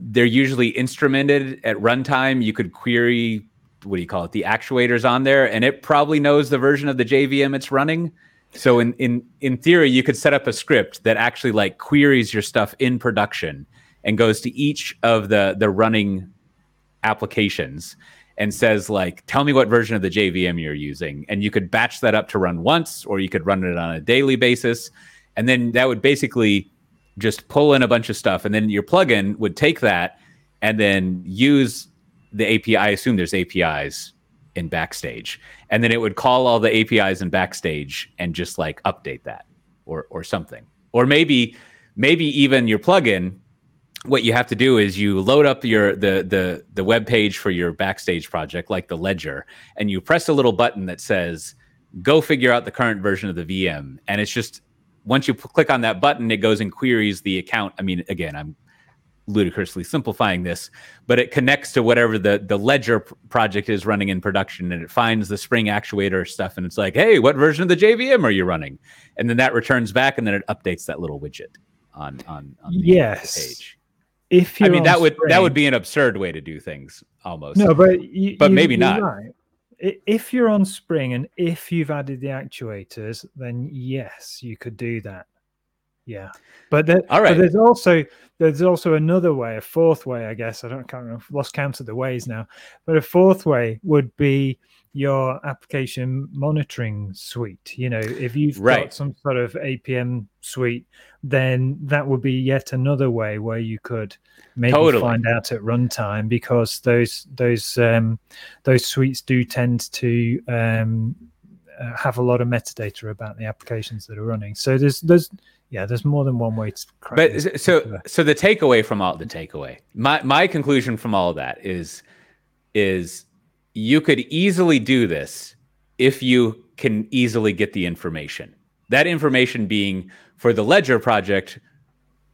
they're usually instrumented at runtime. You could query what do you call it, the actuators on there, and it probably knows the version of the JVM it's running. So in in in theory, you could set up a script that actually like queries your stuff in production and goes to each of the the running applications and says like tell me what version of the JVM you're using and you could batch that up to run once or you could run it on a daily basis and then that would basically just pull in a bunch of stuff, and then your plugin would take that and then use the API. I assume there's APIs in Backstage, and then it would call all the APIs in Backstage and just like update that or or something, or maybe maybe even your plugin what you have to do is you load up your the the the web page for your backstage project like the ledger and you press a little button that says go figure out the current version of the vm and it's just once you p- click on that button it goes and queries the account i mean again i'm ludicrously simplifying this but it connects to whatever the the ledger project is running in production and it finds the spring actuator stuff and it's like hey what version of the jvm are you running and then that returns back and then it updates that little widget on on, on the yes page if you I mean that would spring, that would be an absurd way to do things almost. No, but you, but you, maybe not. Right. If you're on Spring and if you've added the actuators, then yes, you could do that. Yeah, but, there, All right. but there's also there's also another way, a fourth way, I guess. I don't can't remember, I've lost count of the ways now. But a fourth way would be your application monitoring suite. You know, if you've right. got some sort of APM suite, then that would be yet another way where you could maybe totally. find out at runtime because those those um, those suites do tend to um, uh, have a lot of metadata about the applications that are running. So there's there's yeah, there's more than one way to. But so so the takeaway from all the takeaway, my my conclusion from all that is is you could easily do this if you can easily get the information. That information being for the Ledger project,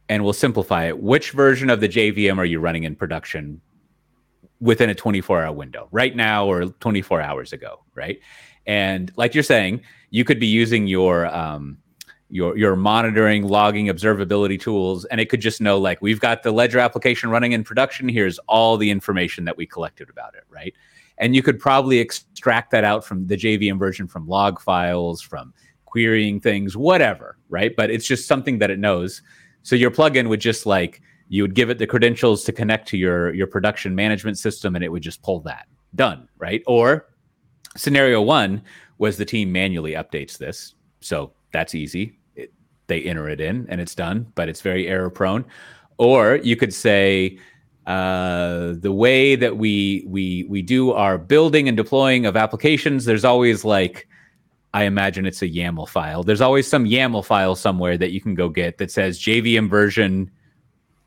and we'll simplify it. Which version of the JVM are you running in production within a 24 hour window right now or 24 hours ago? Right. And like you're saying, you could be using your, um, your your monitoring logging observability tools and it could just know like we've got the ledger application running in production here's all the information that we collected about it right and you could probably extract that out from the jvm version from log files from querying things whatever right? But it's just something that it knows. So your plugin would just like you would give it the credentials to connect to your your production management system and it would just pull that. Done right? Or scenario one was the team manually updates this. So that's easy. It, they enter it in and it's done, but it's very error prone. Or you could say uh, the way that we we we do our building and deploying of applications. There's always like I imagine it's a YAML file. There's always some YAML file somewhere that you can go get that says JVM version.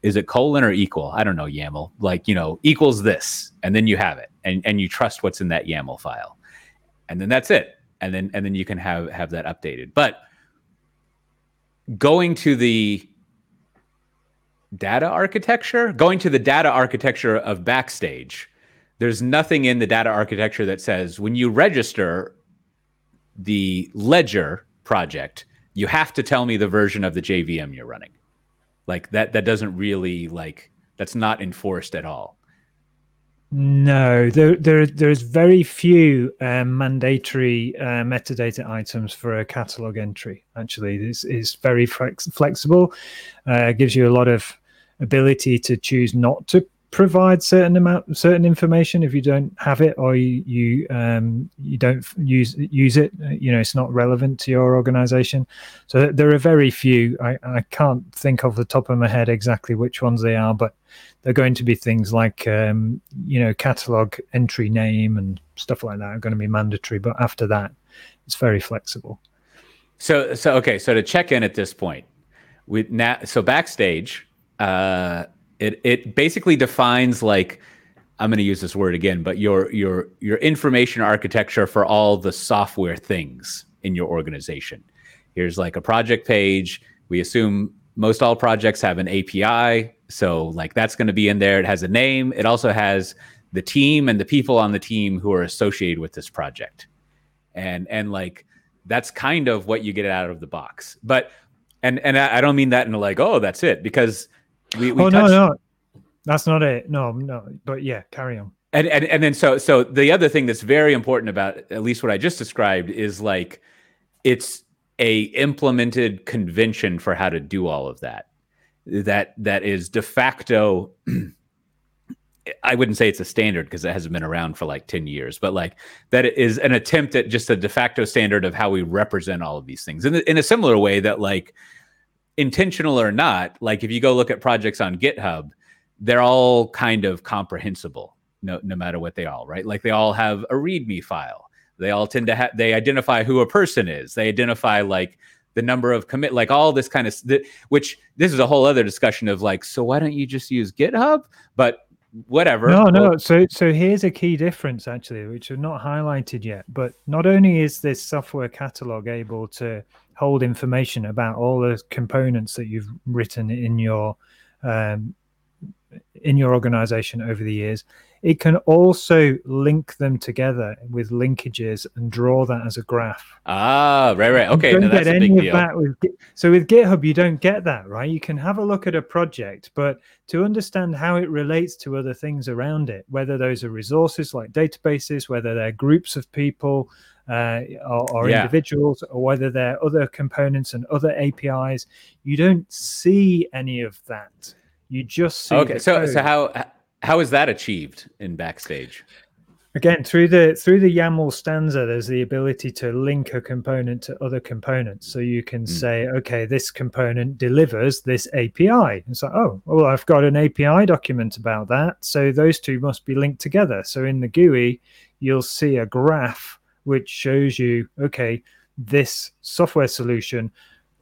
Is it colon or equal? I don't know YAML. Like you know equals this, and then you have it, and and you trust what's in that YAML file, and then that's it, and then and then you can have have that updated. But going to the data architecture, going to the data architecture of Backstage, there's nothing in the data architecture that says when you register the ledger project, you have to tell me the version of the JVM you're running. Like that that doesn't really like that's not enforced at all. No, there, there, there's very few um, mandatory uh, metadata items for a catalog entry. Actually, this is very flex- flexible. Uh, gives you a lot of ability to choose not to provide certain amount certain information if you don't have it or you you, um, you don't use use it you know it's not relevant to your organization. So there are very few. I, I can't think off the top of my head exactly which ones they are but they're going to be things like um, you know catalog entry name and stuff like that are going to be mandatory but after that it's very flexible. So so okay so to check in at this point we now so backstage uh it it basically defines like I'm going to use this word again, but your your your information architecture for all the software things in your organization. Here's like a project page. We assume most all projects have an API, so like that's going to be in there. It has a name. It also has the team and the people on the team who are associated with this project. And and like that's kind of what you get out of the box. But and and I don't mean that in like, oh, that's it because we, we oh touched... no, no, that's not it. No, no. But yeah, carry on. And, and and then so so the other thing that's very important about at least what I just described is like it's a implemented convention for how to do all of that. That that is de facto. *clears throat* I wouldn't say it's a standard because it hasn't been around for like 10 years, but like that is an attempt at just a de facto standard of how we represent all of these things in, in a similar way that like intentional or not, like if you go look at projects on GitHub, they're all kind of comprehensible, no, no matter what they all, right? Like they all have a README file. They all tend to have, they identify who a person is. They identify like the number of commit, like all this kind of, which this is a whole other discussion of like, so why don't you just use GitHub? But whatever. No, no. So, so here's a key difference actually, which are not highlighted yet. But not only is this software catalog able to hold information about all the components that you've written in your um, in your organization over the years, it can also link them together with linkages and draw that as a graph. Ah, right, right. Okay, you don't get any of deal. that with so with GitHub you don't get that, right? You can have a look at a project, but to understand how it relates to other things around it, whether those are resources like databases, whether they're groups of people uh, or, or yeah. individuals, or whether they're other components and other APIs, you don't see any of that. You just see. Okay, so code. so how how is that achieved in Backstage? Again, through the through the YAML stanza, there's the ability to link a component to other components. So you can mm. say, okay, this component delivers this API. It's like, oh, well, I've got an API document about that. So those two must be linked together. So in the GUI, you'll see a graph which shows you, okay, this software solution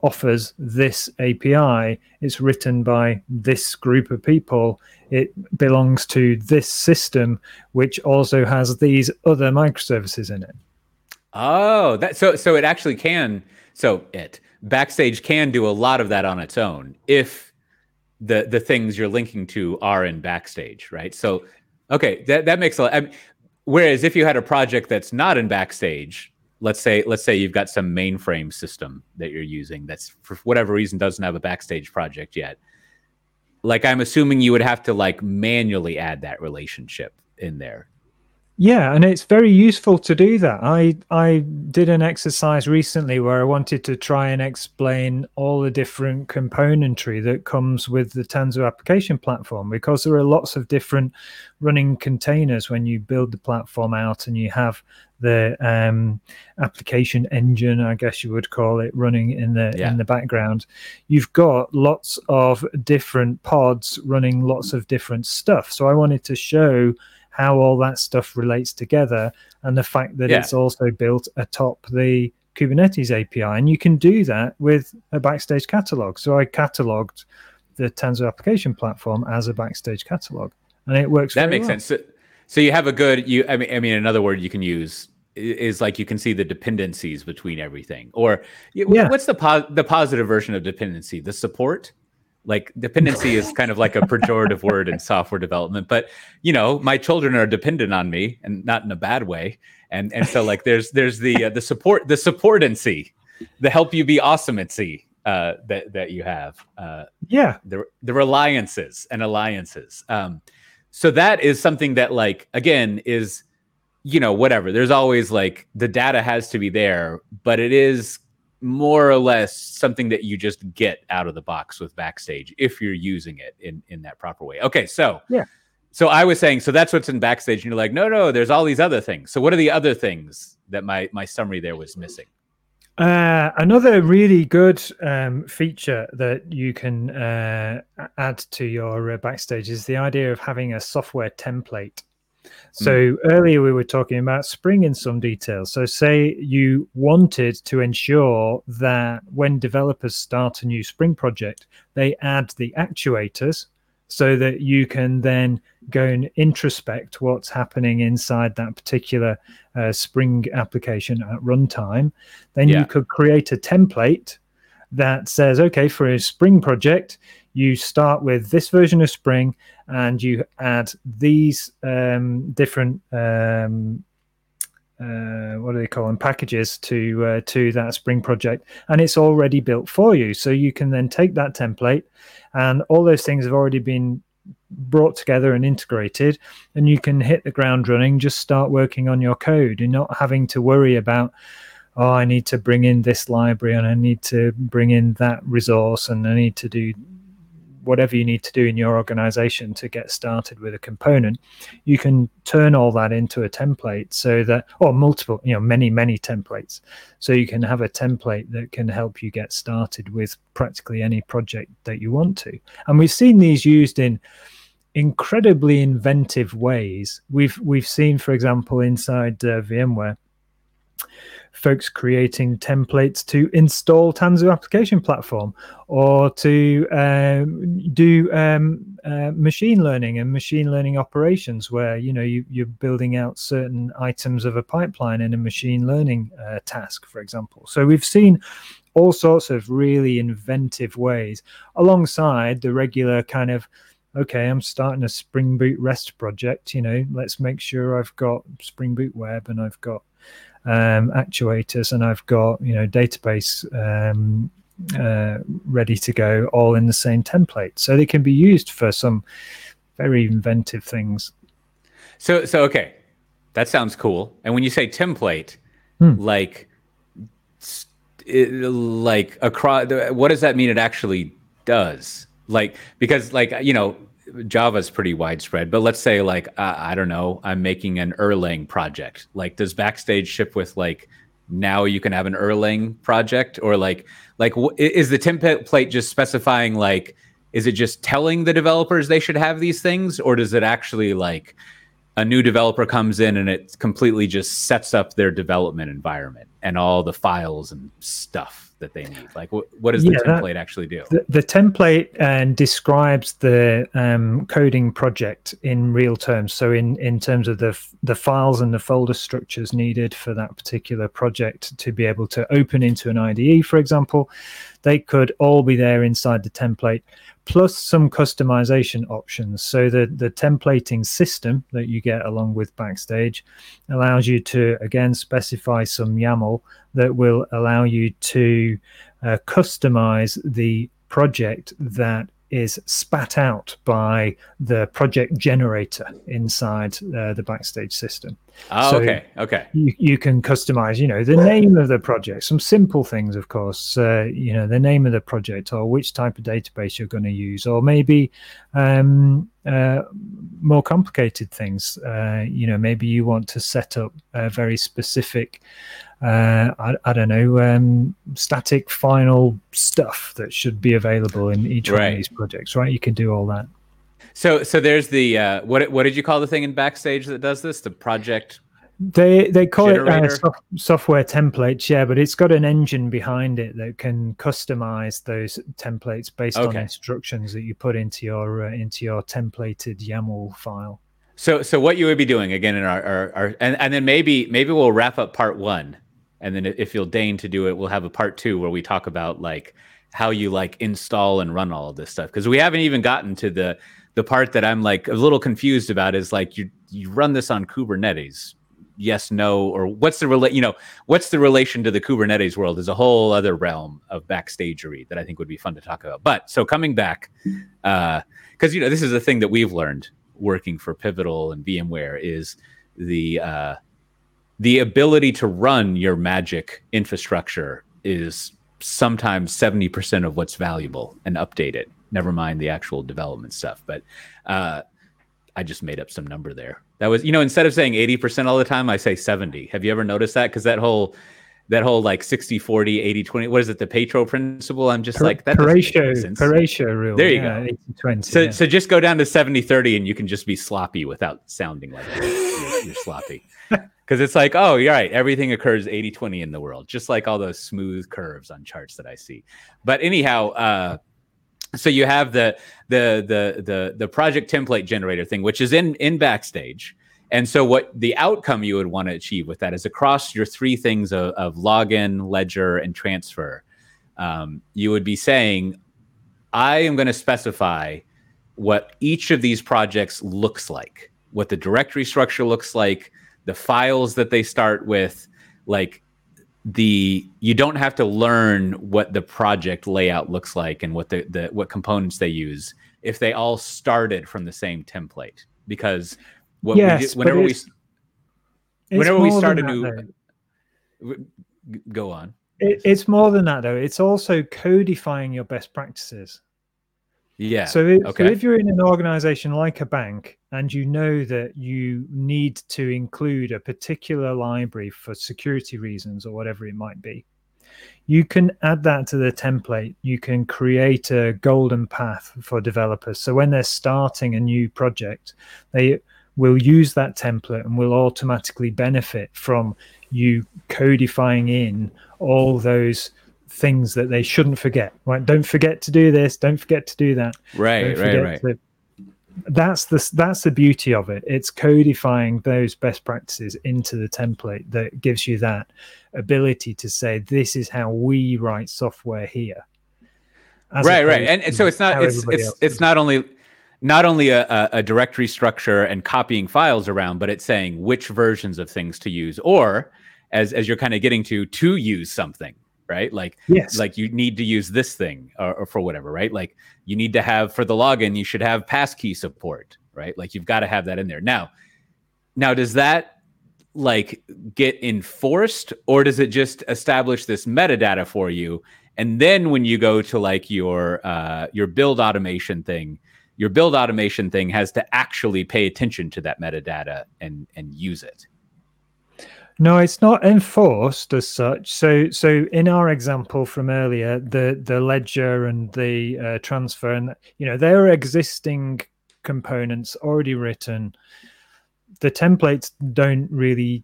offers this API. It's written by this group of people. It belongs to this system, which also has these other microservices in it. Oh, that so so it actually can. So it Backstage can do a lot of that on its own if the the things you're linking to are in Backstage, right? So okay, that that makes a lot. I mean, whereas if you had a project that's not in Backstage, let's say let's say you've got some mainframe system that you're using that's for whatever reason doesn't have a backstage project yet. Like i'm assuming you would have to like manually add that relationship in there yeah, and it's very useful to do that. I I did an exercise recently where I wanted to try and explain all the different componentry that comes with the Tanzu application platform because there are lots of different running containers when you build the platform out and you have the um, application engine, I guess you would call it, running in the yeah. in the background. You've got lots of different pods running lots of different stuff. So I wanted to show how all that stuff relates together and the fact that yeah. it's also built atop the Kubernetes API. And you can do that with a Backstage catalog. So I cataloged the Tanzu application platform as a Backstage catalog, and it works. That makes well. sense. So, so you have a good. You, I mean, I mean, another word you can use is like you can see the dependencies between everything. Or yeah. what's the po- the positive version of dependency? The support like dependency is kind of like a pejorative word in software development but you know my children are dependent on me and not in a bad way. And and so like there's there's the uh, the support the supportancy the help you be awesomency uh, that that you have uh, yeah. the the reliances and alliances. Um, so that is something that like again is you know whatever. There's always like the data has to be there but it is more or less something that you just get out of the box with backstage if you're using it in in that proper way. Okay so yeah. so i was saying so that's what's in backstage and you're like no no there's all these other things. So what are the other things that my my summary there was missing? Uh, another really good um, feature that you can uh, add to your uh, backstage is the idea of having a software template so mm. earlier we were talking about Spring in some detail. So say you wanted to ensure that when developers start a new Spring project, they add the actuators so that you can then go and introspect what's happening inside that particular uh, Spring application at runtime. Then yeah. you could create a template that says, okay, for a Spring project, you start with this version of Spring and you add these um, different um, uh, what do they call them packages to uh, to that Spring project, and it's already built for you. So you can then take that template, and all those things have already been brought together and integrated, and you can hit the ground running. Just start working on your code. You're not having to worry about oh, I need to bring in this library and I need to bring in that resource and I need to do whatever you need to do in your organization to get started with a component, you can turn all that into a template so that, or multiple, you know, many, many templates. So you can have a template that can help you get started with practically any project that you want to. And we've seen these used in incredibly inventive ways. We've we've seen, for example, inside uh, VMware folks creating templates to install Tanzu application platform or to um, do um, uh, machine learning and machine learning operations where you know you, are building out certain items of a pipeline in a machine learning uh, task for example. So we've seen all sorts of really inventive ways alongside the regular kind of okay i'm starting a spring boot rest project you know let's make sure i've got spring boot web and i've got um, actuators, and I've got you know database um, uh, ready to go, all in the same template, so they can be used for some very inventive things. So, so okay, that sounds cool. And when you say template, hmm. like, like across, what does that mean? It actually does, like, because like you know, Java is pretty widespread, but let's say like uh, I don't know, I'm making an Erlang project. Like, does Backstage ship with like now you can have an Erlang project, or like like is the template just specifying like is it just telling the developers they should have these things, or does it actually like a new developer comes in and it completely just sets up their development environment and all the files and stuff? That they need? Like, what, what does yeah, the template that, actually do? The, the template uh, describes the um, coding project in real terms. So, in, in terms of the the files and the folder structures needed for that particular project to be able to open into an IDE, for example, they could all be there inside the template plus some customization options. So the, the templating system that you get along with Backstage allows you to, again, specify some YAML that will allow you to uh, customize the project that is spat out by the project generator inside uh, the backstage system. Oh, so okay, okay. You, you can customize, you know, the name of the project, some simple things, of course, uh, you know, the name of the project or which type of database you're going to use, or maybe um, uh, more complicated things. Uh, you know, maybe you want to set up a very specific uh, I, I, don't know, um, static final stuff that should be available in each right. one of these projects, right? You can do all that. So, so there's the uh, what? What did you call the thing in Backstage that does this? The project. They they call generator? it uh, soft, software templates, yeah, but it's got an engine behind it that can customize those templates based okay. on instructions that you put into your uh, into your templated YAML file. So, so what you would be doing again in our, our, our and, and then maybe maybe we'll wrap up part one and then if you'll deign to do it we'll have a part two where we talk about like how you like install and run all of this stuff. Because we haven't even gotten to the the part that i'm like a little confused about is like you you run this on kubernetes. Yes no or what's the relate you know what's the relation to the kubernetes world is a whole other realm of backstagery that i think would be fun to talk about. But so coming back uh because you know this is a thing that we've learned working for pivotal and vmware is the uh the ability to run your magic infrastructure is sometimes 70% of what's valuable and update it. Never mind the actual development stuff but uh, i just made up some number there. That was you know instead of saying 80% all the time i say 70 have you ever noticed that? Because that whole that whole like 60 40 80 20 what is it the Pareto principle? I'm just per, like that Pareto Pareto rule. There you yeah, go. 80, 20, so yeah. so just go down to 70 30 and you can just be sloppy without sounding like you're, *laughs* *laughs* you're sloppy. Because it's like oh you're right. Everything occurs 80 20 in the world just like all those smooth curves on charts that i see. But anyhow uh so you have the the the the the project template generator thing which is in in backstage. And so what the outcome you would want to achieve with that is across your three things of, of login ledger and transfer um, you would be saying i am going to specify what each of these projects looks like what the directory structure looks like the files that they start with like the you don't have to learn what the project layout looks like and what the, the what components they use if they all started from the same template. Because what yes, we do, whenever we whenever we start a new go on. It, it's more than that though. It's also codifying your best practices yeah. So if, okay. so if you're in an organization like a bank and you know that you need to include a particular library for security reasons or whatever it might be, you can add that to the template. You can create a golden path for developers. So when they're starting a new project, they will use that template and will automatically benefit from you codifying in all those things that they shouldn't forget. Right? Don't forget to do this. Don't forget to do that. Right, right, right. To, that's the that's the beauty of it. It's codifying those best practices into the template that gives you that ability to say this is how we write software here. Right, right, and, and so it's not it's it's it's not only not only a, a directory structure and copying files around, but it's saying which versions of things to use, or as as you're kind of getting to to use something right? Like, yes. like you need to use this thing or, or, for whatever, right? Like you need to have for the login, you should have passkey support, right? Like you've got to have that in there. Now, now does that like get enforced or does it just establish this metadata for you? And then when you go to like your uh, your build automation thing, your build automation thing has to actually pay attention to that metadata and and use it. No, it's not enforced as such. So, so in our example from earlier, the the ledger and the uh, transfer, and you know, there are existing components already written. The templates don't really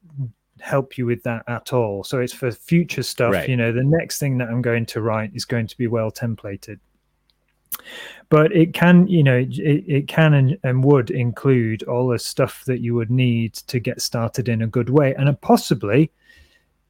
help you with that at all. So it's for future stuff. Right. You know, the next thing that I'm going to write is going to be well templated but it can you know it, it can and, and, would include all the stuff that you would need to get started in a good way and possibly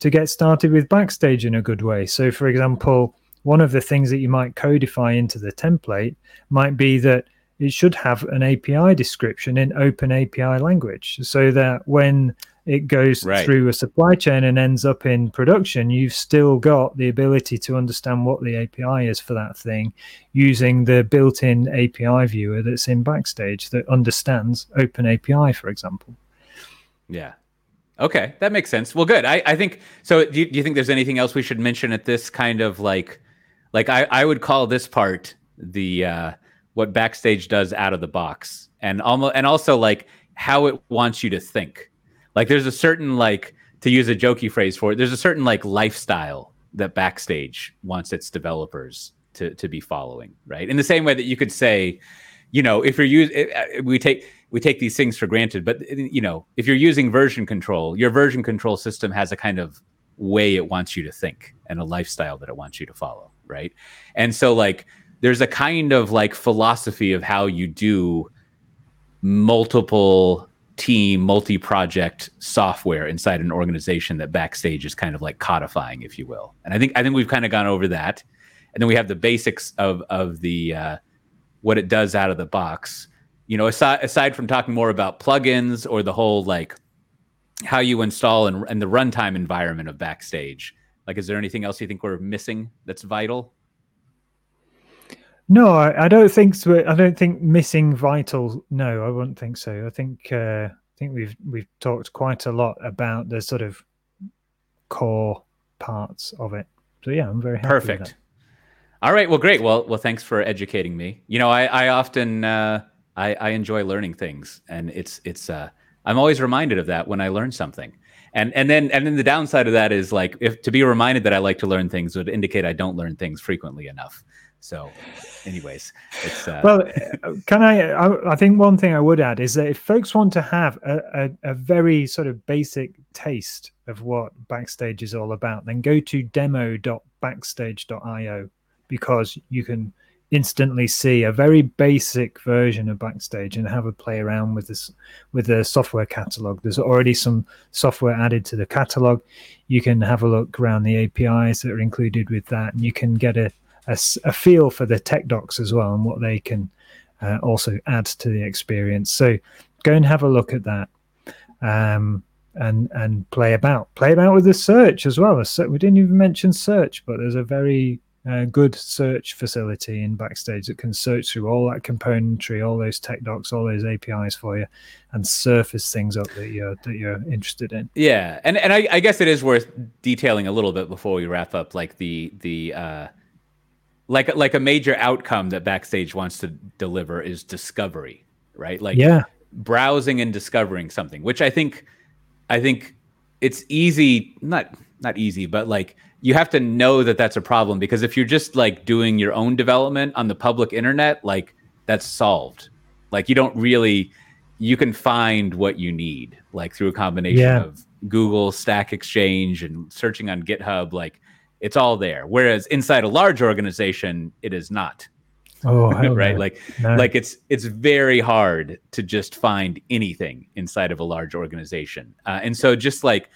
to get started with backstage in a good way. So for example one of the things that you might codify into the template might be that it should have an api description in open api language so that when it goes right. through a supply chain and ends up in production, you've still got the ability to understand what the API is for that thing using the built in API viewer that's in Backstage that understands Open API, for example. Yeah. Okay, that makes sense. Well, good. I, I think so. Do you, do you think there's anything else we should mention at this kind of like, like I, I would call this part the uh, what Backstage does out of the box, and almost and also like how it wants you to think like there's a certain like to use a jokey phrase for it, there's a certain like lifestyle that Backstage wants its developers to to be following, right? In the same way that you could say, you know, if you're using, uh, we take we take these things for granted, but you know, if you're using version control, your version control system has a kind of way it wants you to think and a lifestyle that it wants you to follow, right? And so like there's a kind of like philosophy of how you do multiple team multi-project software inside an organization that backstage is kind of like codifying if you will. And i think i think we've kind of gone over that. And then we have the basics of of the uh, what it does out of the box. You know aside aside from talking more about plugins or the whole like how you install and, and the runtime environment of backstage like is there anything else you think we're missing that's vital no, I, I, don't think so. I don't think missing vital. No, I wouldn't think so. I think uh, I think we've we've talked quite a lot about the sort of core parts of it. So yeah, I'm very happy. Perfect. All right. Well, great. Well, well, thanks for educating me. You know, I I often uh, I I enjoy learning things, and it's it's uh, I'm always reminded of that when I learn something. And and then and then the downside of that is like if to be reminded that I like to learn things would indicate I don't learn things frequently enough. So, anyways, it's uh... well. Can I, I? I think one thing I would add is that if folks want to have a, a, a very sort of basic taste of what Backstage is all about, then go to demo.backstage.io because you can instantly see a very basic version of backstage and have a play around with this with the software catalog there's already some software added to the catalog you can have a look around the apis that are included with that and you can get a a, a feel for the tech docs as well and what they can uh, also add to the experience. So go and have a look at that. Um, and and play about play about with the search as well we didn't even mention search but there's a very uh, good search facility in backstage that can search through all that componentry all those tech docs all those apis for you and surface things up that you're that you're interested in yeah and and i, I guess it is worth detailing a little bit before we wrap up like the the uh like like a major outcome that backstage wants to deliver is discovery right like yeah browsing and discovering something which i think i think it's easy not not easy but like you have to know that that's a problem because if you're just like doing your own development on the public internet like that's solved like you don't really you can find what you need, like through a combination yeah. of Google Stack Exchange and searching on GitHub. Like it's all there. Whereas inside a large organization, it is not. Oh, *laughs* right. Like, no. like it's it's very hard to just find anything inside of a large organization. Uh, and so, just like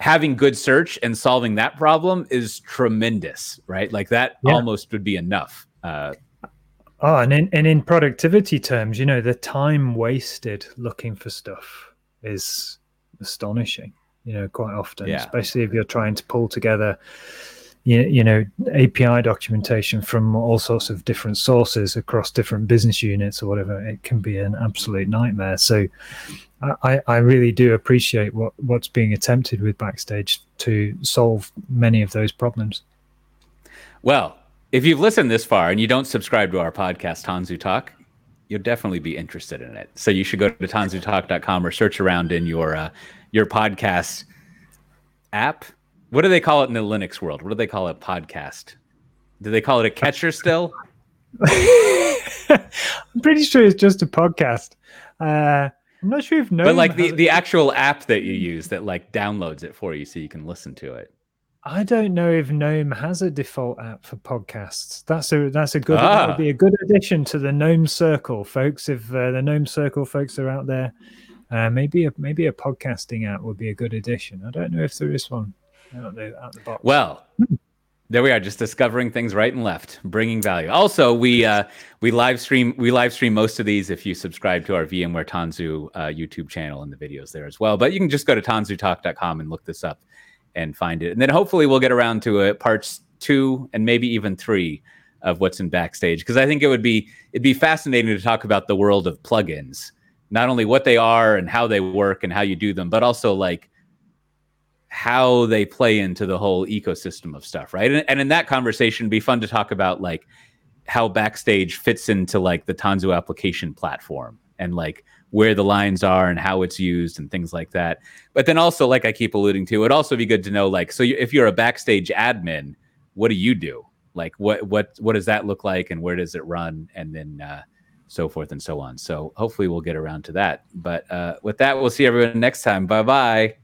having good search and solving that problem is tremendous, right? Like that yeah. almost would be enough. Uh, oh, and in and in productivity terms, you know, the time wasted looking for stuff is astonishing. You know, quite often, yeah. especially if you're trying to pull together you, you know API documentation from all sorts of different sources across different business units or whatever, it can be an absolute nightmare. So I, I really do appreciate what, what's being attempted with Backstage to solve many of those problems. Well, if you've listened this far and you don't subscribe to our podcast, Tanzu Talk, you'll definitely be interested in it. So you should go to tanzutalk.com or search around in your uh, your podcast app what do they call it in the Linux world? What do they call it? Podcast. Do they call it a catcher still? *laughs* I'm pretty sure it's just a podcast. Uh, I'm not sure if no. But like the, the actual app that you use that like downloads it for you so you can listen to it. I don't know if GNOME has a default app for podcasts. That's a that's a good ah. that would be a good addition to the GNOME Circle, folks. If uh, the GNOME Circle folks are out there, uh, maybe a maybe a podcasting app would be a good addition. I don't know if there is one out the, box. Well, there we are, just discovering things right and left, bringing value. Also, we uh, we live stream we live stream most of these if you subscribe to our VMware Tanzu uh, YouTube channel and the videos there as well. But you can just go to tanzutalk.com and look this up and find it, and then hopefully we'll get around to it, parts two and maybe even three of what's in backstage because I think it would be it'd be fascinating to talk about the world of plugins, not only what they are and how they work and how you do them, but also like how they play into the whole ecosystem of stuff, right? And, and in that conversation, be fun to talk about like how Backstage fits into like the Tanzu application platform and like where the lines are and how it's used and things like that. But then also, like I keep alluding to, it'd also be good to know like so if you're a Backstage admin, what do you do? Like what what what does that look like and where does it run? And then uh, so forth and so on. So hopefully we'll get around to that. But uh, with that, we'll see everyone next time. Bye bye.